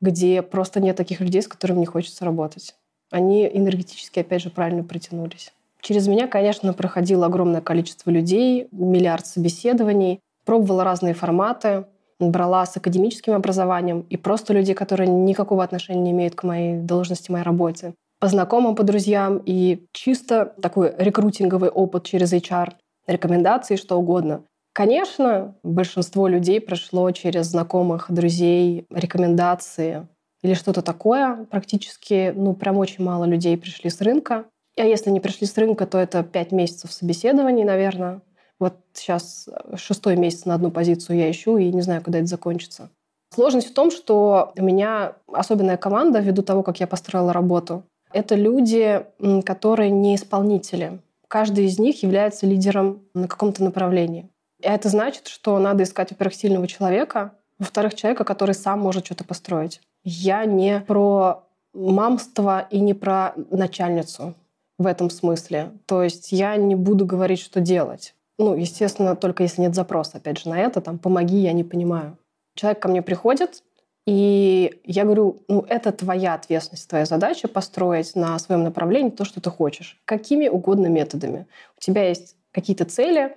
Speaker 1: где просто нет таких людей, с которыми не хочется работать. Они энергетически, опять же, правильно притянулись. Через меня, конечно, проходило огромное количество людей, миллиард собеседований, пробовала разные форматы, брала с академическим образованием и просто люди, которые никакого отношения не имеют к моей должности, моей работе. По знакомым, по друзьям и чисто такой рекрутинговый опыт через HR, рекомендации, что угодно. Конечно, большинство людей прошло через знакомых, друзей, рекомендации или что-то такое. Практически, ну, прям очень мало людей пришли с рынка. А если не пришли с рынка, то это пять месяцев собеседований, наверное. Вот сейчас э, шестой месяц на одну позицию я ищу и не знаю, когда это закончится. Сложность в том, что у меня особенная команда ввиду того, как я построила работу. Это люди, которые не исполнители. Каждый из них является лидером на каком-то направлении. И это значит, что надо искать, во-первых, сильного человека, во-вторых, человека, который сам может что-то построить. Я не про мамство и не про начальницу в этом смысле. То есть я не буду говорить, что делать. Ну, естественно, только если нет запроса, опять же, на это, там, помоги, я не понимаю. Человек ко мне приходит, и я говорю, ну, это твоя ответственность, твоя задача построить на своем направлении то, что ты хочешь. Какими угодно методами. У тебя есть какие-то цели,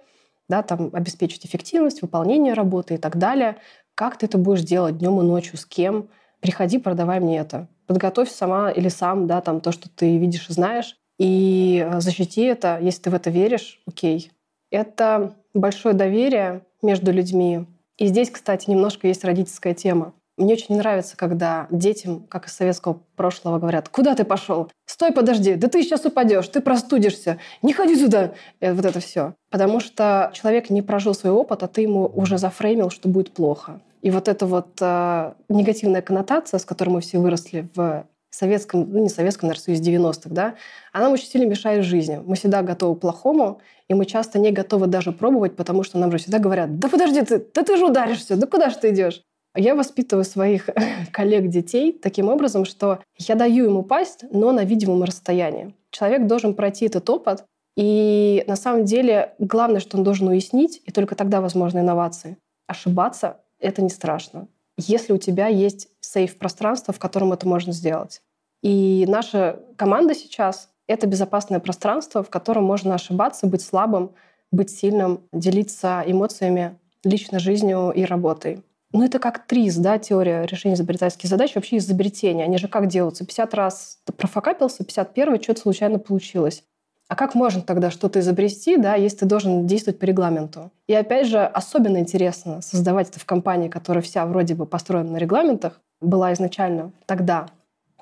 Speaker 1: да, там, обеспечить эффективность, выполнение работы и так далее. Как ты это будешь делать днем и ночью, с кем? Приходи, продавай мне это. Подготовь сама или сам, да, там, то, что ты видишь и знаешь, и э, защити это, если ты в это веришь, окей это большое доверие между людьми. И здесь, кстати, немножко есть родительская тема. Мне очень не нравится, когда детям, как из советского прошлого, говорят, куда ты пошел? Стой, подожди, да ты сейчас упадешь, ты простудишься, не ходи туда. И вот это все. Потому что человек не прожил свой опыт, а ты ему уже зафреймил, что будет плохо. И вот эта вот э, негативная коннотация, с которой мы все выросли в советском, ну не советском, наверное, из 90-х, да, она очень сильно мешает жизни. Мы всегда готовы к плохому, и мы часто не готовы даже пробовать, потому что нам же всегда говорят, да подожди ты, да ты же ударишься, да куда же ты идешь? Я воспитываю своих коллег детей таким образом, что я даю им упасть, но на видимом расстоянии. Человек должен пройти этот опыт, и на самом деле главное, что он должен уяснить, и только тогда возможны инновации. Ошибаться — это не страшно если у тебя есть сейф-пространство, в котором это можно сделать. И наша команда сейчас — это безопасное пространство, в котором можно ошибаться, быть слабым, быть сильным, делиться эмоциями, личной жизнью и работой. Ну, это как ТРИЗ, да, теория решения изобретательских задач, вообще изобретения. Они же как делаются? 50 раз ты профокапился, 51 что-то случайно получилось. А как можно тогда что-то изобрести, да, если ты должен действовать по регламенту? И опять же, особенно интересно создавать это в компании, которая вся вроде бы построена на регламентах, была изначально тогда.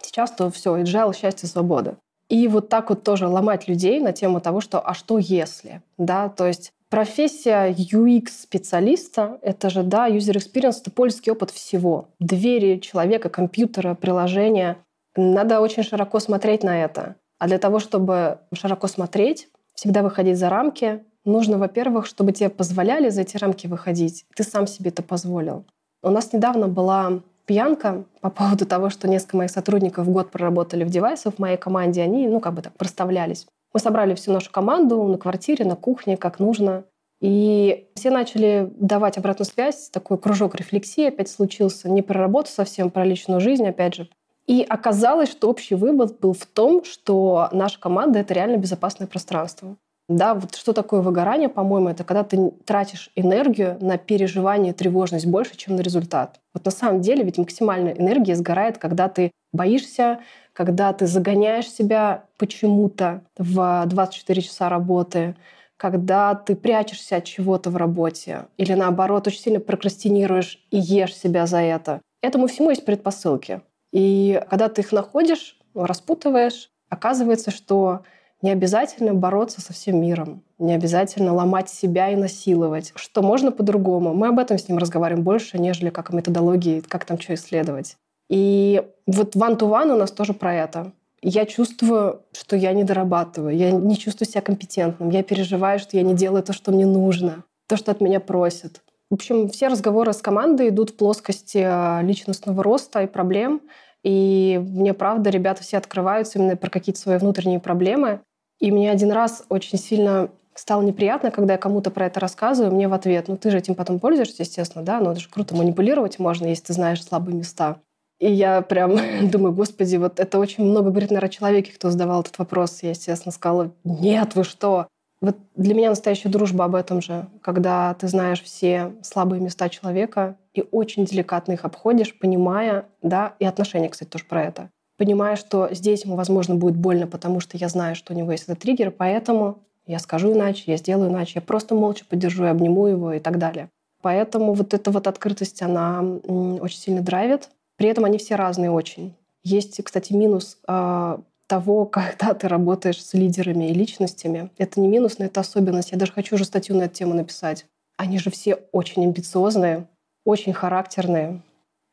Speaker 1: Сейчас то все, agile, счастье, свобода. И вот так вот тоже ломать людей на тему того, что «а что если?». Да? То есть профессия UX-специалиста — это же, да, user experience — это польский опыт всего. Двери человека, компьютера, приложения. Надо очень широко смотреть на это. А для того, чтобы широко смотреть, всегда выходить за рамки. Нужно, во-первых, чтобы тебе позволяли за эти рамки выходить. Ты сам себе это позволил. У нас недавно была пьянка по поводу того, что несколько моих сотрудников в год проработали в девайсах в моей команде. Они, ну, как бы так, проставлялись. Мы собрали всю нашу команду на квартире, на кухне, как нужно. И все начали давать обратную связь, такой кружок рефлексии опять случился, не про работу совсем, про личную жизнь, опять же. И оказалось, что общий вывод был в том, что наша команда — это реально безопасное пространство. Да, вот что такое выгорание, по-моему, это когда ты тратишь энергию на переживание, тревожность больше, чем на результат. Вот на самом деле ведь максимальная энергия сгорает, когда ты боишься, когда ты загоняешь себя почему-то в 24 часа работы, когда ты прячешься от чего-то в работе или наоборот очень сильно прокрастинируешь и ешь себя за это. Этому всему есть предпосылки. И когда ты их находишь, распутываешь, оказывается, что не обязательно бороться со всем миром, не обязательно ломать себя и насиловать, что можно по-другому. Мы об этом с ним разговариваем больше, нежели как о методологии, как там что исследовать. И вот one-to-one у нас тоже про это. Я чувствую, что я не дорабатываю, я не чувствую себя компетентным, я переживаю, что я не делаю то, что мне нужно, то, что от меня просят. В общем, все разговоры с командой идут в плоскости а, личностного роста и проблем. И мне правда, ребята все открываются именно про какие-то свои внутренние проблемы. И мне один раз очень сильно стало неприятно, когда я кому-то про это рассказываю, мне в ответ, ну ты же этим потом пользуешься, естественно, да, но это же круто, манипулировать можно, если ты знаешь слабые места. И я прям думаю, господи, вот это очень много говорит, наверное, о человеке, кто задавал этот вопрос. Я, естественно, сказала, нет, вы что? Вот для меня настоящая дружба об этом же, когда ты знаешь все слабые места человека и очень деликатно их обходишь, понимая, да, и отношения, кстати, тоже про это, понимая, что здесь ему, возможно, будет больно, потому что я знаю, что у него есть этот триггер, поэтому я скажу иначе, я сделаю иначе, я просто молча поддержу и обниму его и так далее. Поэтому вот эта вот открытость, она очень сильно драйвит. При этом они все разные очень. Есть, кстати, минус э, того, когда ты работаешь с лидерами и личностями. Это не минус, но это особенность. Я даже хочу уже статью на эту тему написать. Они же все очень амбициозные, очень характерные,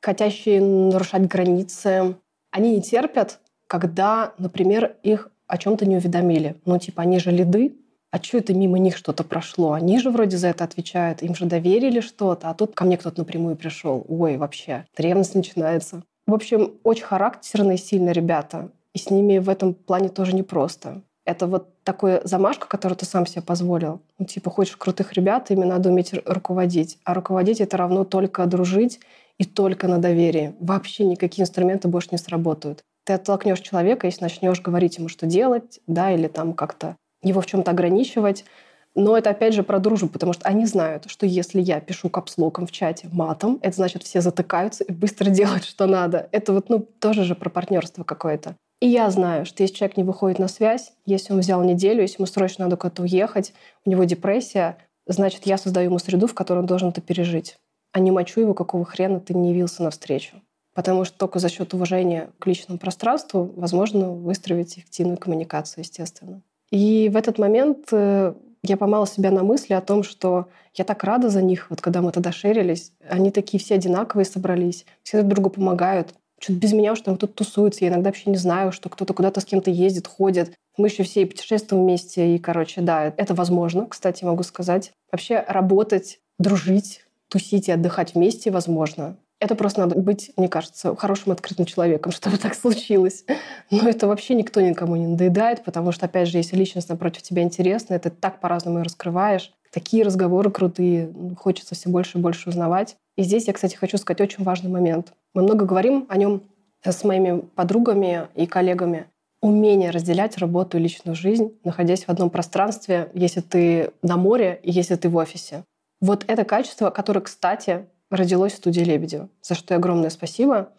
Speaker 1: хотящие нарушать границы. Они не терпят, когда, например, их о чем-то не уведомили. Ну, типа, они же лиды, а что это мимо них что-то прошло? Они же вроде за это отвечают, им же доверили что-то, а тут ко мне кто-то напрямую пришел. Ой, вообще, ревность начинается. В общем, очень характерные, сильные ребята. И с ними в этом плане тоже непросто. Это вот такая замашка, которую ты сам себе позволил. Ну, типа, хочешь крутых ребят, ими надо уметь руководить. А руководить — это равно только дружить и только на доверии. Вообще никакие инструменты больше не сработают. Ты оттолкнешь человека, если начнешь говорить ему, что делать, да, или там как-то его в чем-то ограничивать. Но это опять же про дружбу, потому что они знают, что если я пишу капслоком в чате матом, это значит все затыкаются и быстро делают, что надо. Это вот ну тоже же про партнерство какое-то. И я знаю, что если человек не выходит на связь, если он взял неделю, если ему срочно надо куда-то уехать, у него депрессия, значит, я создаю ему среду, в которой он должен это пережить. А не мочу его, какого хрена ты не явился навстречу. Потому что только за счет уважения к личному пространству возможно выстроить эффективную коммуникацию, естественно. И в этот момент э, я поймала себя на мысли о том, что я так рада за них, вот когда мы тогда шерились. Они такие все одинаковые собрались, все друг другу помогают что-то без меня уж там кто-то тусуется. Я иногда вообще не знаю, что кто-то куда-то с кем-то ездит, ходит. Мы еще все и путешествуем вместе. И, короче, да, это возможно, кстати, могу сказать. Вообще работать, дружить, тусить и отдыхать вместе возможно. Это просто надо быть, мне кажется, хорошим открытым человеком, чтобы так случилось. Но это вообще никто никому не надоедает, потому что, опять же, если личность напротив тебя интересна, это так по-разному и раскрываешь. Такие разговоры крутые, хочется все больше и больше узнавать. И здесь я, кстати, хочу сказать очень важный момент. Мы много говорим о нем с моими подругами и коллегами. Умение разделять работу и личную жизнь, находясь в одном пространстве, если ты на море и если ты в офисе. Вот это качество, которое, кстати, родилось в студии Лебедева, за что огромное спасибо.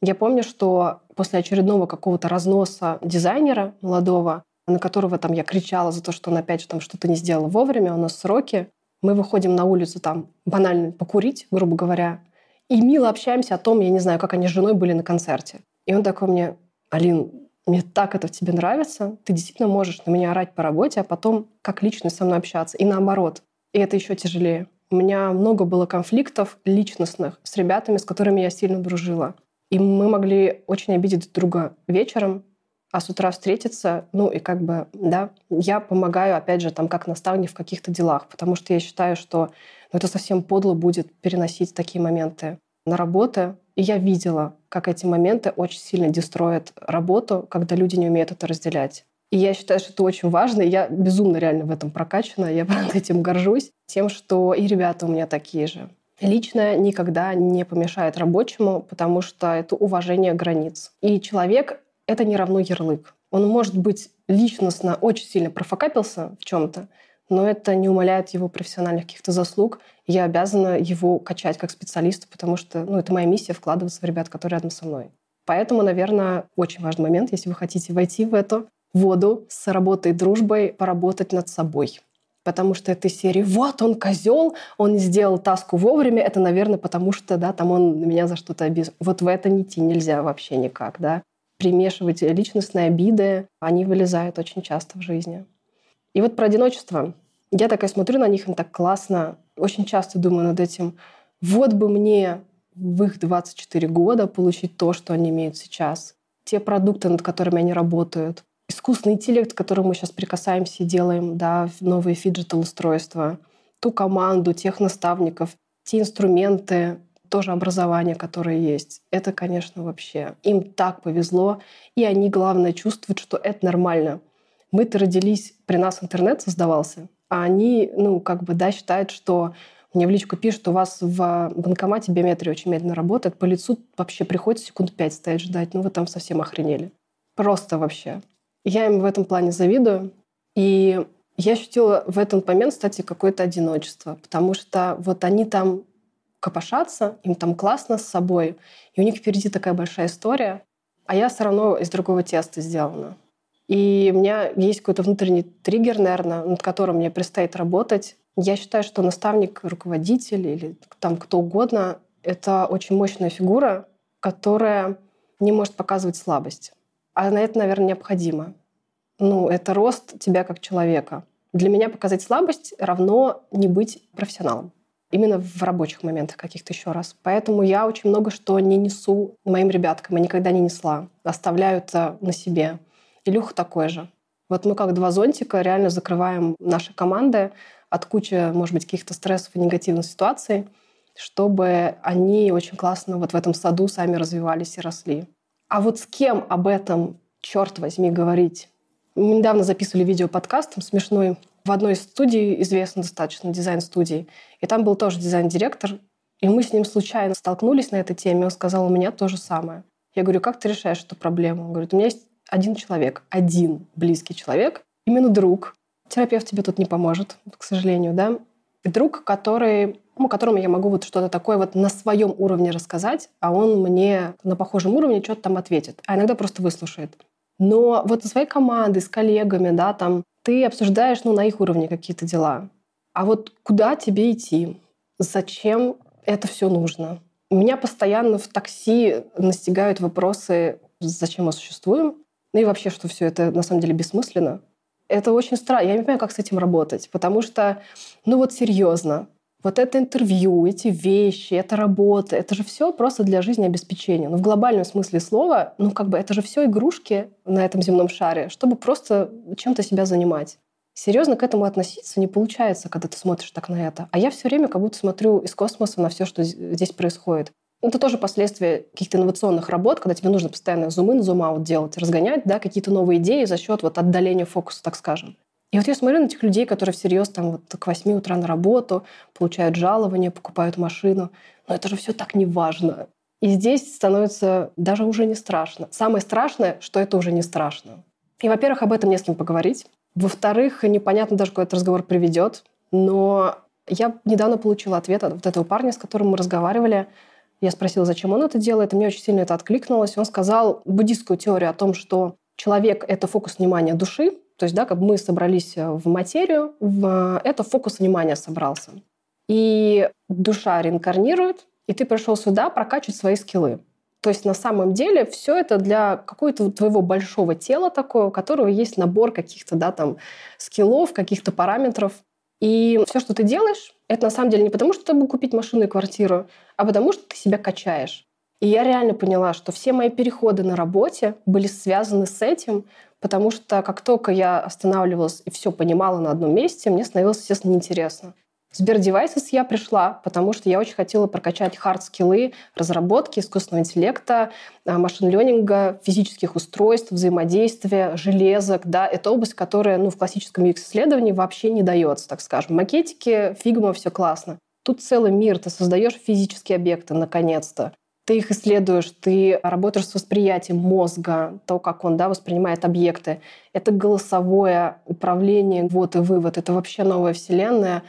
Speaker 1: Я помню, что после очередного какого-то разноса дизайнера молодого, на которого там я кричала за то, что он опять же там что-то не сделал вовремя, у нас сроки, мы выходим на улицу там банально покурить, грубо говоря, и мило общаемся о том, я не знаю, как они с женой были на концерте. И он такой мне, Алин, мне так это в тебе нравится, ты действительно можешь на меня орать по работе, а потом как личность со мной общаться. И наоборот. И это еще тяжелее. У меня много было конфликтов личностных с ребятами, с которыми я сильно дружила. И мы могли очень обидеть друг друга вечером, а с утра встретиться, ну и как бы, да, я помогаю, опять же, там, как наставник в каких-то делах, потому что я считаю, что ну, это совсем подло будет переносить такие моменты на работы. И я видела, как эти моменты очень сильно дестроят работу, когда люди не умеют это разделять. И я считаю, что это очень важно. И я безумно реально в этом прокачана. Я правда этим горжусь. Тем, что и ребята у меня такие же. Личное никогда не помешает рабочему, потому что это уважение границ. И человек — это не равно ярлык. Он может быть личностно очень сильно профокапился в чем то но это не умаляет его профессиональных каких-то заслуг. Я обязана его качать как специалиста, потому что ну, это моя миссия вкладываться в ребят, которые рядом со мной. Поэтому, наверное, очень важный момент, если вы хотите войти в эту воду с работой дружбой, поработать над собой. Потому что этой серии «Вот он козел, он сделал таску вовремя», это, наверное, потому что да, там он меня за что-то обидел. Вот в это не идти нельзя вообще никак. Да? Примешивать личностные обиды, они вылезают очень часто в жизни. И вот про одиночество. Я такая смотрю на них, им так классно. Очень часто думаю над этим. Вот бы мне в их 24 года получить то, что они имеют сейчас. Те продукты, над которыми они работают. Искусственный интеллект, к которому мы сейчас прикасаемся и делаем, да, новые фиджитал-устройства. Ту команду, тех наставников, те инструменты, тоже образование, которое есть. Это, конечно, вообще. Им так повезло. И они, главное, чувствуют, что это нормально. Мы-то родились, при нас интернет создавался, а они, ну, как бы, да, считают, что мне в личку пишут, у вас в банкомате биометрия очень медленно работает, по лицу вообще приходится секунд пять стоять ждать. Ну, вы там совсем охренели. Просто вообще. Я им в этом плане завидую. И я ощутила в этот момент, кстати, какое-то одиночество, потому что вот они там копошатся, им там классно с собой, и у них впереди такая большая история, а я все равно из другого теста сделана. И у меня есть какой-то внутренний триггер, наверное, над которым мне предстоит работать. Я считаю, что наставник, руководитель или там кто угодно — это очень мощная фигура, которая не может показывать слабость. А на это, наверное, необходимо. Ну, это рост тебя как человека. Для меня показать слабость равно не быть профессионалом. Именно в рабочих моментах каких-то еще раз. Поэтому я очень много что не несу моим ребяткам и никогда не несла. Оставляю это на себе. Илюха такой же. Вот мы как два зонтика реально закрываем наши команды от кучи, может быть, каких-то стрессов и негативных ситуаций, чтобы они очень классно вот в этом саду сами развивались и росли. А вот с кем об этом, черт возьми, говорить? Мы недавно записывали видео-подкаст, там смешной, в одной из студий, известной достаточно, дизайн-студии. И там был тоже дизайн-директор, и мы с ним случайно столкнулись на этой теме. Он сказал, у меня то же самое. Я говорю, как ты решаешь эту проблему? Он говорит, у меня есть один человек, один близкий человек, именно друг. Терапевт тебе тут не поможет, к сожалению, да. Друг, который, ну, которому я могу вот что-то такое вот на своем уровне рассказать, а он мне на похожем уровне что-то там ответит, а иногда просто выслушает. Но вот со своей командой, с коллегами, да, там, ты обсуждаешь, ну, на их уровне какие-то дела. А вот куда тебе идти? Зачем это все нужно? Меня постоянно в такси настигают вопросы, зачем мы существуем, ну и вообще, что все это на самом деле бессмысленно. Это очень странно. Я не понимаю, как с этим работать, потому что, ну вот серьезно, вот это интервью, эти вещи, это работа, это же все просто для жизнеобеспечения. Ну, в глобальном смысле слова, ну, как бы это же все игрушки на этом земном шаре, чтобы просто чем-то себя занимать. Серьезно к этому относиться не получается, когда ты смотришь так на это. А я все время как будто смотрю из космоса на все, что здесь происходит. Это тоже последствия каких-то инновационных работ, когда тебе нужно постоянно зум-ин, зум-аут делать, разгонять да, какие-то новые идеи за счет вот отдаления фокуса, так скажем. И вот я смотрю на этих людей, которые всерьез там вот к 8 утра на работу, получают жалование, покупают машину. Но это же все так не важно. И здесь становится даже уже не страшно. Самое страшное, что это уже не страшно. И, во-первых, об этом не с кем поговорить. Во-вторых, непонятно даже, куда этот разговор приведет. Но я недавно получила ответ от вот этого парня, с которым мы разговаривали, я спросила, зачем он это делает, и мне очень сильно это откликнулось. Он сказал буддийскую теорию о том, что человек — это фокус внимания души, то есть, да, как мы собрались в материю, в это фокус внимания собрался. И душа реинкарнирует, и ты пришел сюда прокачивать свои скиллы. То есть на самом деле все это для какого-то твоего большого тела такого, у которого есть набор каких-то да, там, скиллов, каких-то параметров. И все, что ты делаешь, это на самом деле не потому, что чтобы купить машину и квартиру, а потому что ты себя качаешь. И я реально поняла, что все мои переходы на работе были связаны с этим, потому что как только я останавливалась и все понимала на одном месте, мне становилось, естественно, неинтересно. В Сбер Devices я пришла, потому что я очень хотела прокачать хард-скиллы разработки искусственного интеллекта, а, machine learning а, физических устройств, взаимодействия, железок. Да, это область, которая ну, в классическом UX-исследовании вообще не дается, так скажем. Макетики, Figma, все классно. Тут целый мир, ты создаешь физические объекты, наконец-то ты их исследуешь, ты работаешь с восприятием мозга, то, как он да, воспринимает объекты. Это голосовое управление, вот и вывод. Это вообще новая вселенная.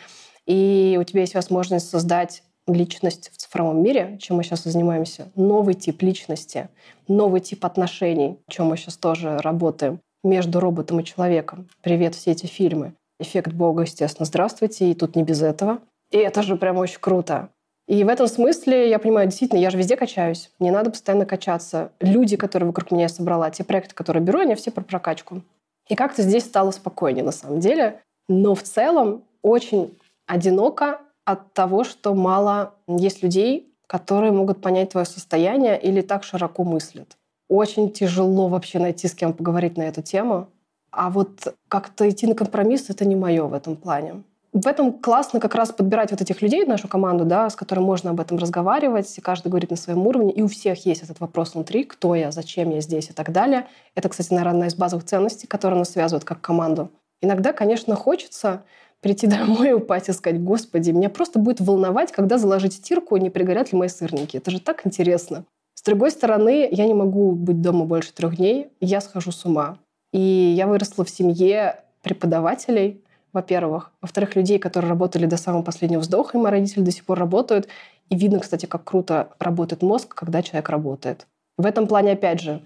Speaker 1: И у тебя есть возможность создать личность в цифровом мире, чем мы сейчас и занимаемся, новый тип личности, новый тип отношений, чем мы сейчас тоже работаем между роботом и человеком. Привет, все эти фильмы. Эффект Бога, естественно, здравствуйте, и тут не без этого. И это же прям очень круто. И в этом смысле я понимаю, действительно, я же везде качаюсь. Мне надо постоянно качаться. Люди, которые вокруг меня я собрала, те проекты, которые беру, они все про прокачку. И как-то здесь стало спокойнее на самом деле. Но в целом очень одиноко от того, что мало есть людей, которые могут понять твое состояние или так широко мыслят. Очень тяжело вообще найти с кем поговорить на эту тему. А вот как-то идти на компромисс — это не мое в этом плане в этом классно как раз подбирать вот этих людей, нашу команду, да, с которой можно об этом разговаривать, и каждый говорит на своем уровне, и у всех есть этот вопрос внутри, кто я, зачем я здесь и так далее. Это, кстати, наверное, одна из базовых ценностей, которые нас связывают как команду. Иногда, конечно, хочется прийти домой и упасть и сказать, господи, меня просто будет волновать, когда заложить стирку, не пригорят ли мои сырники. Это же так интересно. С другой стороны, я не могу быть дома больше трех дней, я схожу с ума. И я выросла в семье преподавателей, во-первых. Во-вторых, людей, которые работали до самого последнего вздоха, и мои родители до сих пор работают. И видно, кстати, как круто работает мозг, когда человек работает. В этом плане, опять же,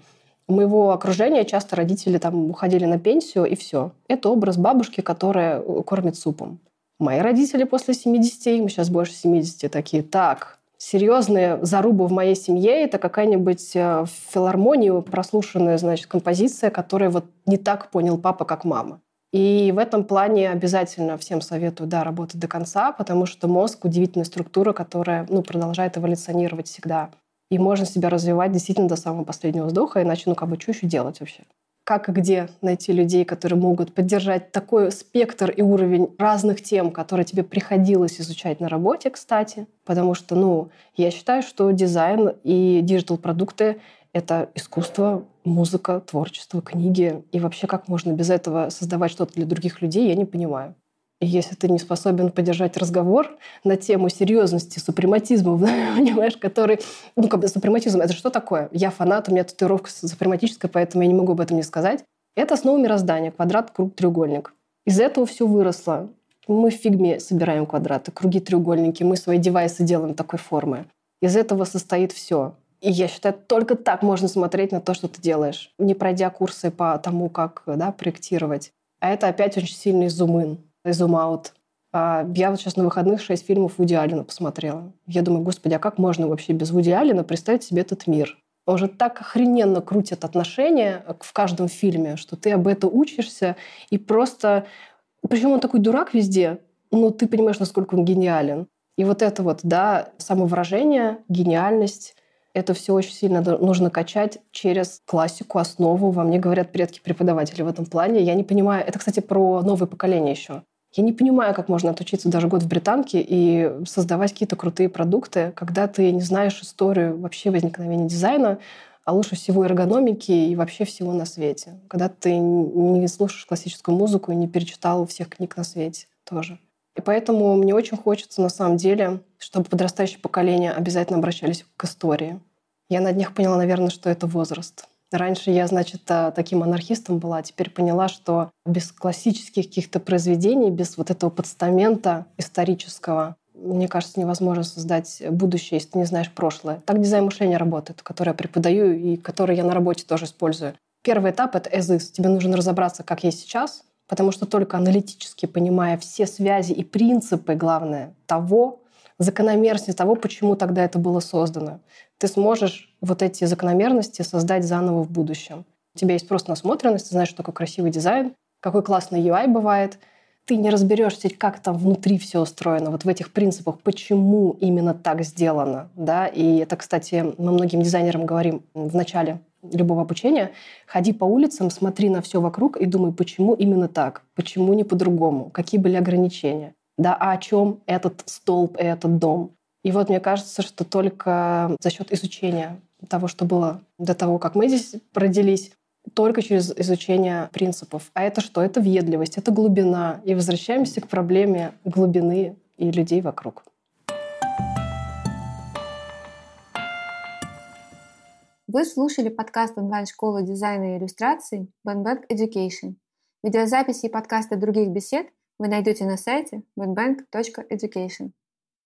Speaker 1: у моего окружения часто родители там уходили на пенсию, и все. Это образ бабушки, которая э, кормит супом. Мои родители после 70, им сейчас больше 70, такие, так, серьезные зарубы в моей семье, это какая-нибудь э, в филармонию прослушанная, значит, композиция, которая вот не так понял папа, как мама. И в этом плане обязательно всем советую да, работать до конца, потому что мозг — удивительная структура, которая ну, продолжает эволюционировать всегда. И можно себя развивать действительно до самого последнего вздоха, иначе ну как бы что еще делать вообще? Как и где найти людей, которые могут поддержать такой спектр и уровень разных тем, которые тебе приходилось изучать на работе, кстати. Потому что, ну, я считаю, что дизайн и digital-продукты это искусство, музыка, творчество, книги. И вообще, как можно без этого создавать что-то для других людей, я не понимаю. И если ты не способен поддержать разговор на тему серьезности, супрематизма, понимаешь, который... Ну, как бы супрематизм — это что такое? Я фанат, у меня татуировка супрематическая, поэтому я не могу об этом не сказать. Это основа мироздания. Квадрат, круг, треугольник. Из этого все выросло. Мы в фигме собираем квадраты, круги, треугольники. Мы свои девайсы делаем такой формы. Из этого состоит все. Я считаю, только так можно смотреть на то, что ты делаешь, не пройдя курсы по тому, как да, проектировать. А это опять очень сильный зум-ин, зум-аут. А я вот сейчас на выходных шесть фильмов Вуди Аллена посмотрела. Я думаю, господи, а как можно вообще без Вуди Аллена представить себе этот мир? Он же так охрененно крутит отношения в каждом фильме, что ты об этом учишься и просто... Причем он такой дурак везде, но ты понимаешь, насколько он гениален. И вот это вот, да, самовыражение, гениальность, это все очень сильно нужно качать через классику, основу. Во мне говорят предки преподаватели в этом плане. Я не понимаю... Это, кстати, про новое поколение еще. Я не понимаю, как можно отучиться даже год в британке и создавать какие-то крутые продукты, когда ты не знаешь историю вообще возникновения дизайна, а лучше всего эргономики и вообще всего на свете. Когда ты не слушаешь классическую музыку и не перечитал всех книг на свете тоже. Поэтому мне очень хочется на самом деле, чтобы подрастающее поколение обязательно обращались к истории. Я на днях поняла, наверное, что это возраст. Раньше я, значит, таким анархистом была, а теперь поняла, что без классических каких-то произведений, без вот этого подстамента исторического, мне кажется, невозможно создать будущее, если ты не знаешь прошлое. Так дизайн мышления работает, который я преподаю и который я на работе тоже использую. Первый этап — это is. Тебе нужно разобраться, как есть сейчас, Потому что только аналитически понимая все связи и принципы, главное, того, закономерности того, почему тогда это было создано, ты сможешь вот эти закономерности создать заново в будущем. У тебя есть просто насмотренность, ты знаешь, что такое красивый дизайн, какой классный UI бывает, ты не разберешься, как там внутри все устроено, вот в этих принципах, почему именно так сделано. Да? И это, кстати, мы многим дизайнерам говорим в начале любого обучения, ходи по улицам, смотри на все вокруг и думай, почему именно так, почему не по-другому, какие были ограничения. Да, а о чем этот столб и этот дом? И вот мне кажется, что только за счет изучения того, что было до того, как мы здесь родились, только через изучение принципов. А это что? Это въедливость, это глубина. И возвращаемся к проблеме глубины и людей вокруг.
Speaker 2: Вы слушали подкаст онлайн-школы дизайна и иллюстраций Bank Education. Видеозаписи и подкасты других бесед вы найдете на сайте banbank.education.